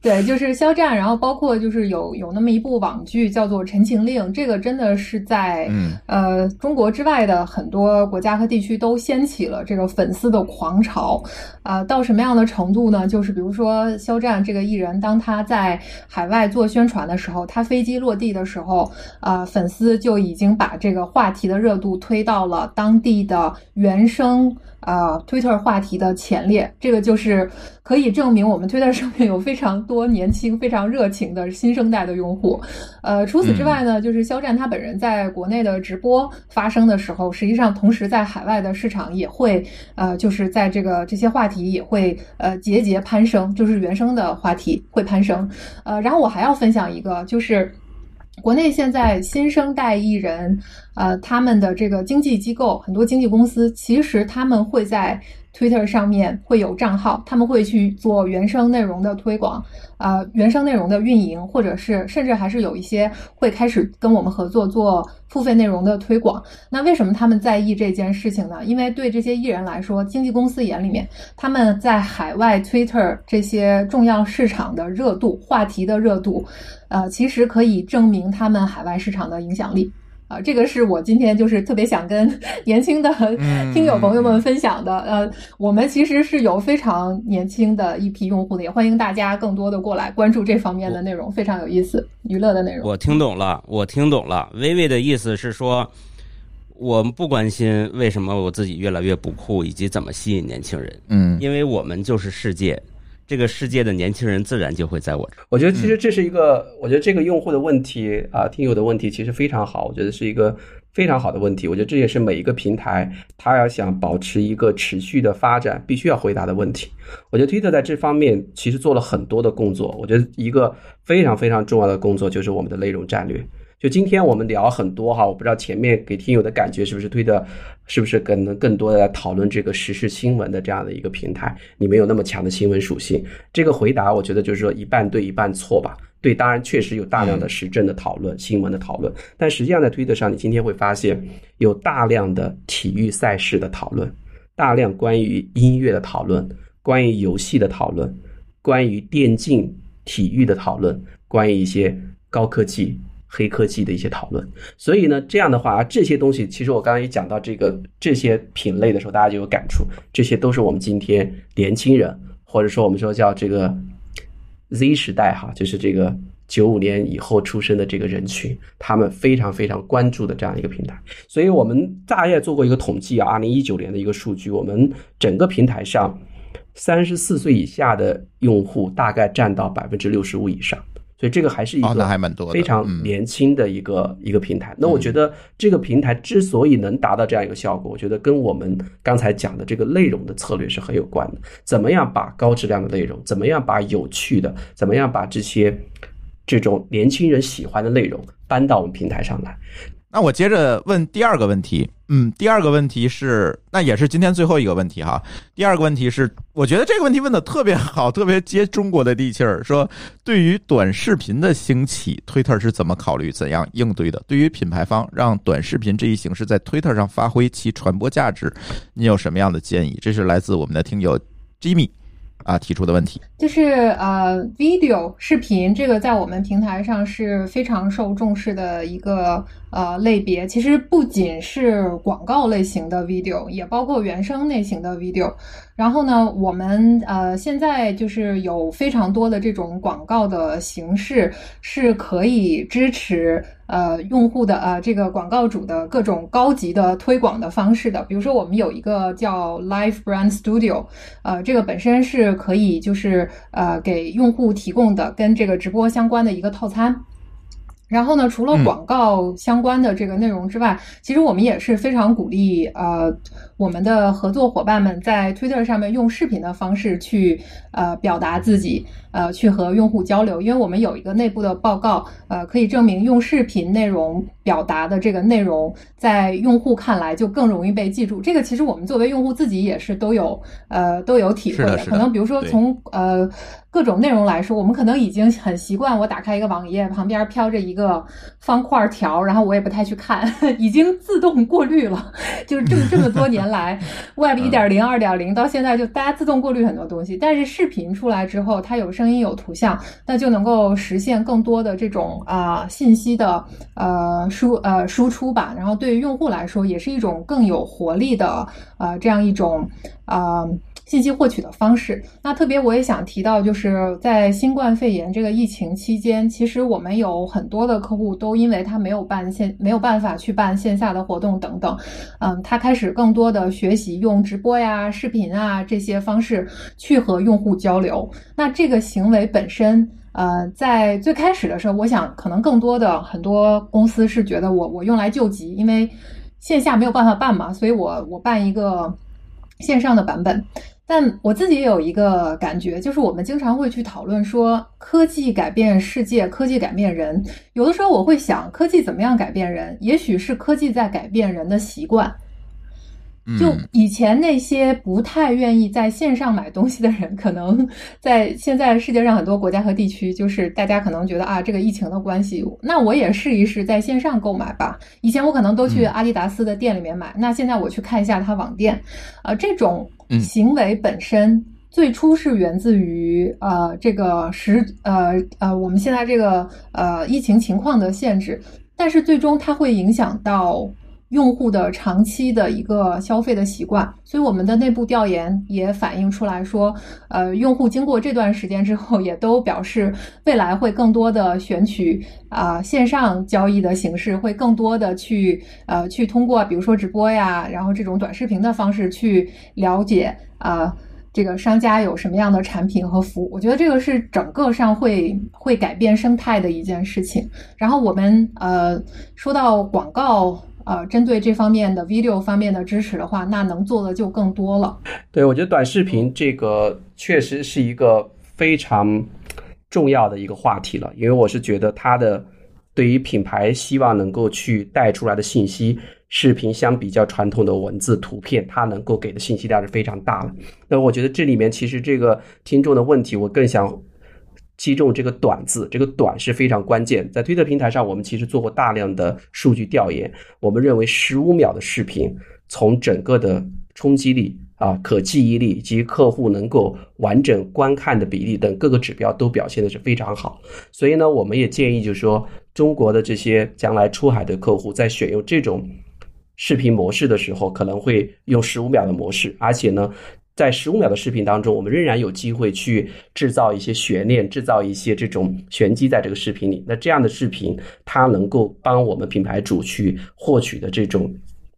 对，就是肖战，然后包括就是有有那么一部网剧叫做《陈情令》，这个真的是在呃中国之外的很多国家和地区都掀起了这个粉丝的狂潮，啊，到什么样的程度呢？就是比如说肖战这个艺人，当他在海外做宣传的时候，他飞机落地的时候，啊，粉丝就已经把这个话题的热度推到了当地的原生。啊，Twitter 话题的前列，这个就是可以证明我们 Twitter 上面有非常多年轻、非常热情的新生代的用户。呃，除此之外呢，就是肖战他本人在国内的直播发生的时候，实际上同时在海外的市场也会呃，就是在这个这些话题也会呃节节攀升，就是原生的话题会攀升。呃，然后我还要分享一个，就是。国内现在新生代艺人，呃，他们的这个经纪机构，很多经纪公司，其实他们会在。Twitter 上面会有账号，他们会去做原生内容的推广，呃，原生内容的运营，或者是甚至还是有一些会开始跟我们合作做付费内容的推广。那为什么他们在意这件事情呢？因为对这些艺人来说，经纪公司眼里面，他们在海外 Twitter 这些重要市场的热度、话题的热度，呃，其实可以证明他们海外市场的影响力。啊，这个是我今天就是特别想跟 年轻的 听友朋友们分享的。呃，我们其实是有非常年轻的一批用户的，也欢迎大家更多的过来关注这方面的内容，非常有意思，娱乐的内容。我听懂了，我听懂了。微微的意思是说，我们不关心为什么我自己越来越不酷，以及怎么吸引年轻人。嗯，因为我们就是世界。这个世界的年轻人自然就会在我这儿。我觉得其实这是一个，我觉得这个用户的问题啊，听友的问题其实非常好，我觉得是一个非常好的问题。我觉得这也是每一个平台他要想保持一个持续的发展，必须要回答的问题。我觉得 Twitter 在这方面其实做了很多的工作。我觉得一个非常非常重要的工作就是我们的内容战略。就今天我们聊很多哈，我不知道前面给听友的感觉是不是推的，是不是可能更多的来讨论这个时事新闻的这样的一个平台，你没有那么强的新闻属性。这个回答我觉得就是说一半对一半错吧。对，当然确实有大量的时政的讨论、新闻的讨论，但实际上在推特上，你今天会发现有大量的体育赛事的讨论，大量关于音乐的讨论，关于游戏的讨论，关于电竞体育的讨论，关于一些高科技。黑科技的一些讨论，所以呢，这样的话，这些东西其实我刚刚也讲到这个这些品类的时候，大家就有感触，这些都是我们今天年轻人，或者说我们说叫这个 Z 时代哈，就是这个九五年以后出生的这个人群，他们非常非常关注的这样一个平台。所以我们大概做过一个统计啊，二零一九年的一个数据，我们整个平台上三十四岁以下的用户大概占到百分之六十五以上。所以这个还是一个非常年轻的一个一个平台。那我觉得这个平台之所以能达到这样一个效果，我觉得跟我们刚才讲的这个内容的策略是很有关的。怎么样把高质量的内容，怎么样把有趣的，怎么样把这些这种年轻人喜欢的内容搬到我们平台上来？那我接着问第二个问题，嗯，第二个问题是，那也是今天最后一个问题哈。第二个问题是，我觉得这个问题问的特别好，特别接中国的地气儿。说对于短视频的兴起，Twitter 是怎么考虑、怎样应对的？对于品牌方让短视频这一形式在 Twitter 上发挥其传播价值，你有什么样的建议？这是来自我们的听友 Jimmy。啊，提出的问题就是呃，video 视频这个在我们平台上是非常受重视的一个呃类别。其实不仅是广告类型的 video，也包括原生类型的 video。然后呢，我们呃现在就是有非常多的这种广告的形式是可以支持呃用户的呃这个广告主的各种高级的推广的方式的。比如说，我们有一个叫 Live Brand Studio，呃，这个本身是可以就是呃给用户提供的跟这个直播相关的一个套餐。然后呢，除了广告相关的这个内容之外，其实我们也是非常鼓励呃我们的合作伙伴们在 Twitter 上面用视频的方式去呃表达自己，呃去和用户交流。因为我们有一个内部的报告，呃可以证明用视频内容表达的这个内容，在用户看来就更容易被记住。这个其实我们作为用户自己也是都有呃都有体会的可能比如说从呃各种内容来说，我们可能已经很习惯，我打开一个网页，旁边飘着一个方块条，然后我也不太去看，已经自动过滤了。就是这么这么多年来，Web 一点零、二点零到现在，就大家自动过滤很多东西。但是视频出来之后，它有声音有图像，那就能够实现更多的这种啊、信息的呃输呃输出吧。然后对于用户来说，也是一种更有活力的呃这样一种啊。信息获取的方式。那特别我也想提到，就是在新冠肺炎这个疫情期间，其实我们有很多的客户都因为他没有办线没有办法去办线下的活动等等，嗯，他开始更多的学习用直播呀、视频啊这些方式去和用户交流。那这个行为本身。呃，在最开始的时候，我想可能更多的很多公司是觉得我我用来救急，因为线下没有办法办嘛，所以我我办一个线上的版本。但我自己也有一个感觉，就是我们经常会去讨论说，科技改变世界，科技改变人。有的时候我会想，科技怎么样改变人？也许是科技在改变人的习惯。就嗯以前那些不太愿意在线上买东西的人，可能在现在世界上很多国家和地区，就是大家可能觉得啊，这个疫情的关系，那我也试一试在线上购买吧。以前我可能都去嗯阿迪达斯的店里面买，那现在我去看一下他网店，啊，这种嗯行为本身。最初是源自于呃这个时呃呃我们现在这个呃疫情情况的限制，但是最终它会影响到用户的长期的一个消费的习惯，所以我们的内部调研也反映出来说，呃，用户经过这段时间之后，也都表示未来会更多的选取啊、线上交易的形式，会更多的去呃去通过比如说直播呀，然后这种短视频的方式去了解啊。这个商家有什么样的产品和服务？我觉得这个是整个上会会改变生态的一件事情。然后我们呃说到广告呃针对这方面的 video 方面的支持的话，那能做的就更多了。对，我觉得短视频这个确实是一个非常重要的一个话题了，因为我是觉得它的对于品牌希望能够去带出来的信息，视频相比较传统的文字、图片，它能够给的信息量是非常大的。那我觉得这里面其实这个听众的问题，我更想。击中这个“短”字，这个“短”是非常关键。在推特平台上，我们其实做过大量的数据调研，我们认为十五秒的视频，从整个的冲击力啊、可记忆力以及客户能够完整观看的比例等各个指标都表现的是非常好。所以呢，我们也建议就是说，中国的这些将来出海的客户在选用这种视频模式的时候，可能会用十五秒的模式，而且呢。在十五秒的视频当中，我们仍然有机会去制造一些悬念，制造一些这种玄机在这个视频里。那这样的视频，它能够帮我们品牌主去获取的这种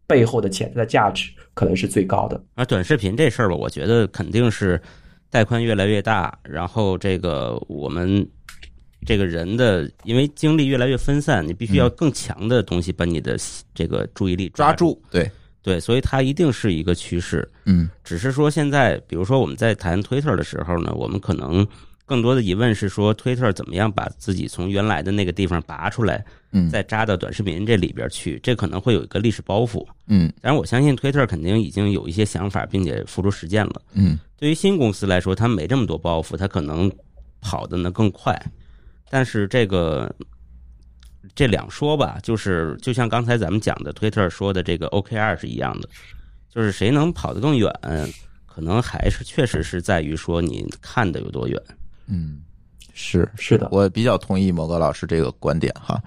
背后的潜在的价值，可能是最高的。而短视频这事儿吧，我觉得肯定是带宽越来越大，然后这个我们这个人的因为精力越来越分散，你必须要更强的东西把你的这个注意力抓住。住，对，对，所以它一定是一个趋势。嗯只是说现在，比如说我们在谈 Twitter 的时候呢，我们可能更多的疑问是说，Twitter 怎么样把自己从原来的那个地方拔出来，嗯再扎到短视频这里边去，这可能会有一个历史包袱。嗯但是，我相信 Twitter 肯定已经有一些想法，并且付诸实践了。嗯对于新公司来说，它没这么多包袱，它可能跑的呢更快。但是这个这两说吧，就是就像刚才咱们讲的，Twitter 说的这个 OKR 是一样的，就是谁能跑得更远，可能还是确实是在于说你看的有多远。嗯，是是的我比较同意某个老师这个观点哈。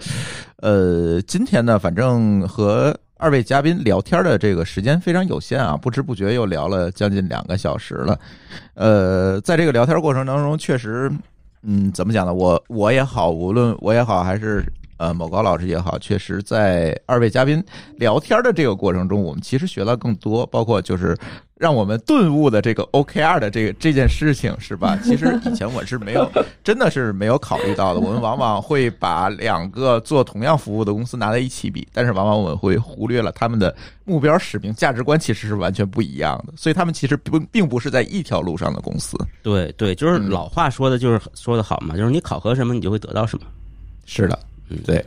呃，今天呢，反正和二位嘉宾聊天的这个时间非常有限啊，不知不觉又聊了将近两个小时了。呃，在这个聊天过程当中，确实，嗯，怎么讲呢？我我也好，无论我也好，还是呃某高老师也好，确实在二位嘉宾聊天的这个过程中，我们其实学了更多，包括就是让我们顿悟的这个 OKR 的这个这件事情，是吧？其实以前我是没有，真的是没有考虑到的。我们往往会把两个做同样服务的公司拿在一起比，但是往往我们会忽略了他们的目标、使命、价值观其实是完全不一样的，所以他们其实并并不是在一条路上的公司。对对，就是嗯老话说的，就是说的好嘛，就是你考核什么，你就会得到什么。是的，对，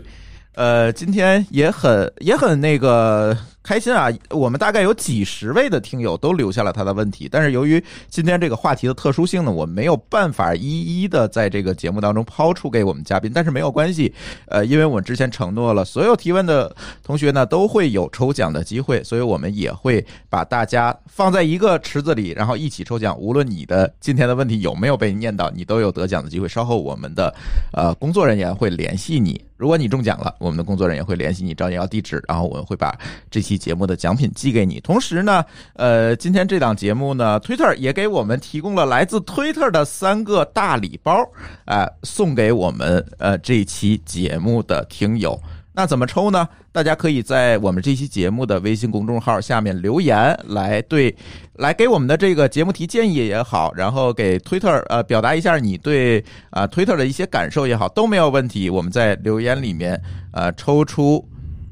呃，今天也很也很那个开心啊！我们大概有几十位的听友都留下了他的问题，但是由于今天这个话题的特殊性呢，我没有办法一一的在这个节目当中抛出给我们嘉宾。但是没有关系，呃，因为我之前承诺了，所有提问的同学呢都会有抽奖的机会，所以我们也会把大家放在一个池子里，然后一起抽奖。无论你的今天的问题有没有被念到，你都有得奖的机会。稍后我们的呃工作人员会联系你，如果你中奖了，我们的工作人员会联系你，找你要地址，然后我们会把这期节目的奖品寄给你。同时呢，呃，今天这档节目呢推特也给我们提供了来自推特的三个大礼包，哎、送给我们呃这期节目的听友。那怎么抽呢？大家可以在我们这期节目的微信公众号下面留言，来对，来给我们的这个节目提建议也好，然后给 Twitter 呃表达一下你对啊、Twitter 的一些感受也好，都没有问题。我们在留言里面呃抽出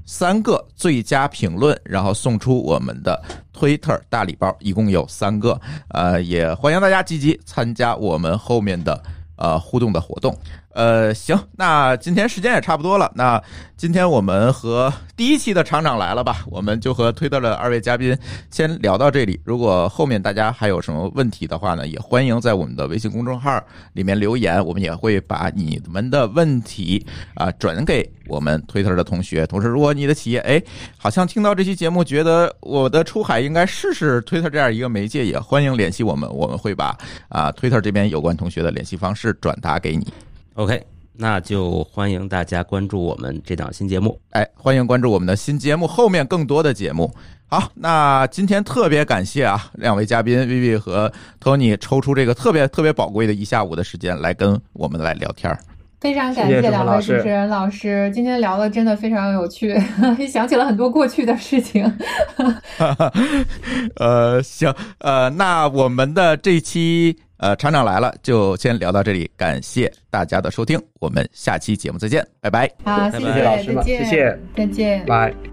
三个最佳评论，然后送出我们的 Twitter 大礼包，一共有三个。呃，也欢迎大家积极参加我们后面的呃互动的活动。呃，行，那今天时间也差不多了。那今天我们和第一期的厂长来了吧，我们就和推特的二位嘉宾先聊到这里。如果后面大家还有什么问题的话呢，也欢迎在我们的微信公众号里面留言，我们也会把你们的问题啊、转给我们推特的同学。同时，如果你的企业哎好像听到这期节目，觉得我的出海应该试试推特这样一个媒介，也欢迎联系我们，我们会把啊推特这边有关同学的联系方式转达给你。OK，那就欢迎大家关注我们这档新节目。哎，欢迎关注我们的新节目，后面更多的节目。好，那今天特别感谢啊，两位嘉宾 Vivi 和 Tony 抽出这个特别特别宝贵的一下午的时间来跟我们来聊天儿。非常感谢两峰老师位主持人老师，今天聊的真的非常有趣，想起了很多过去的事情。呃，行，呃，那我们的这期呃厂长来了就先聊到这里，感谢大家的收听，我们下期节目再见，拜拜。好，谢谢，老师们再见，谢谢，再见。拜。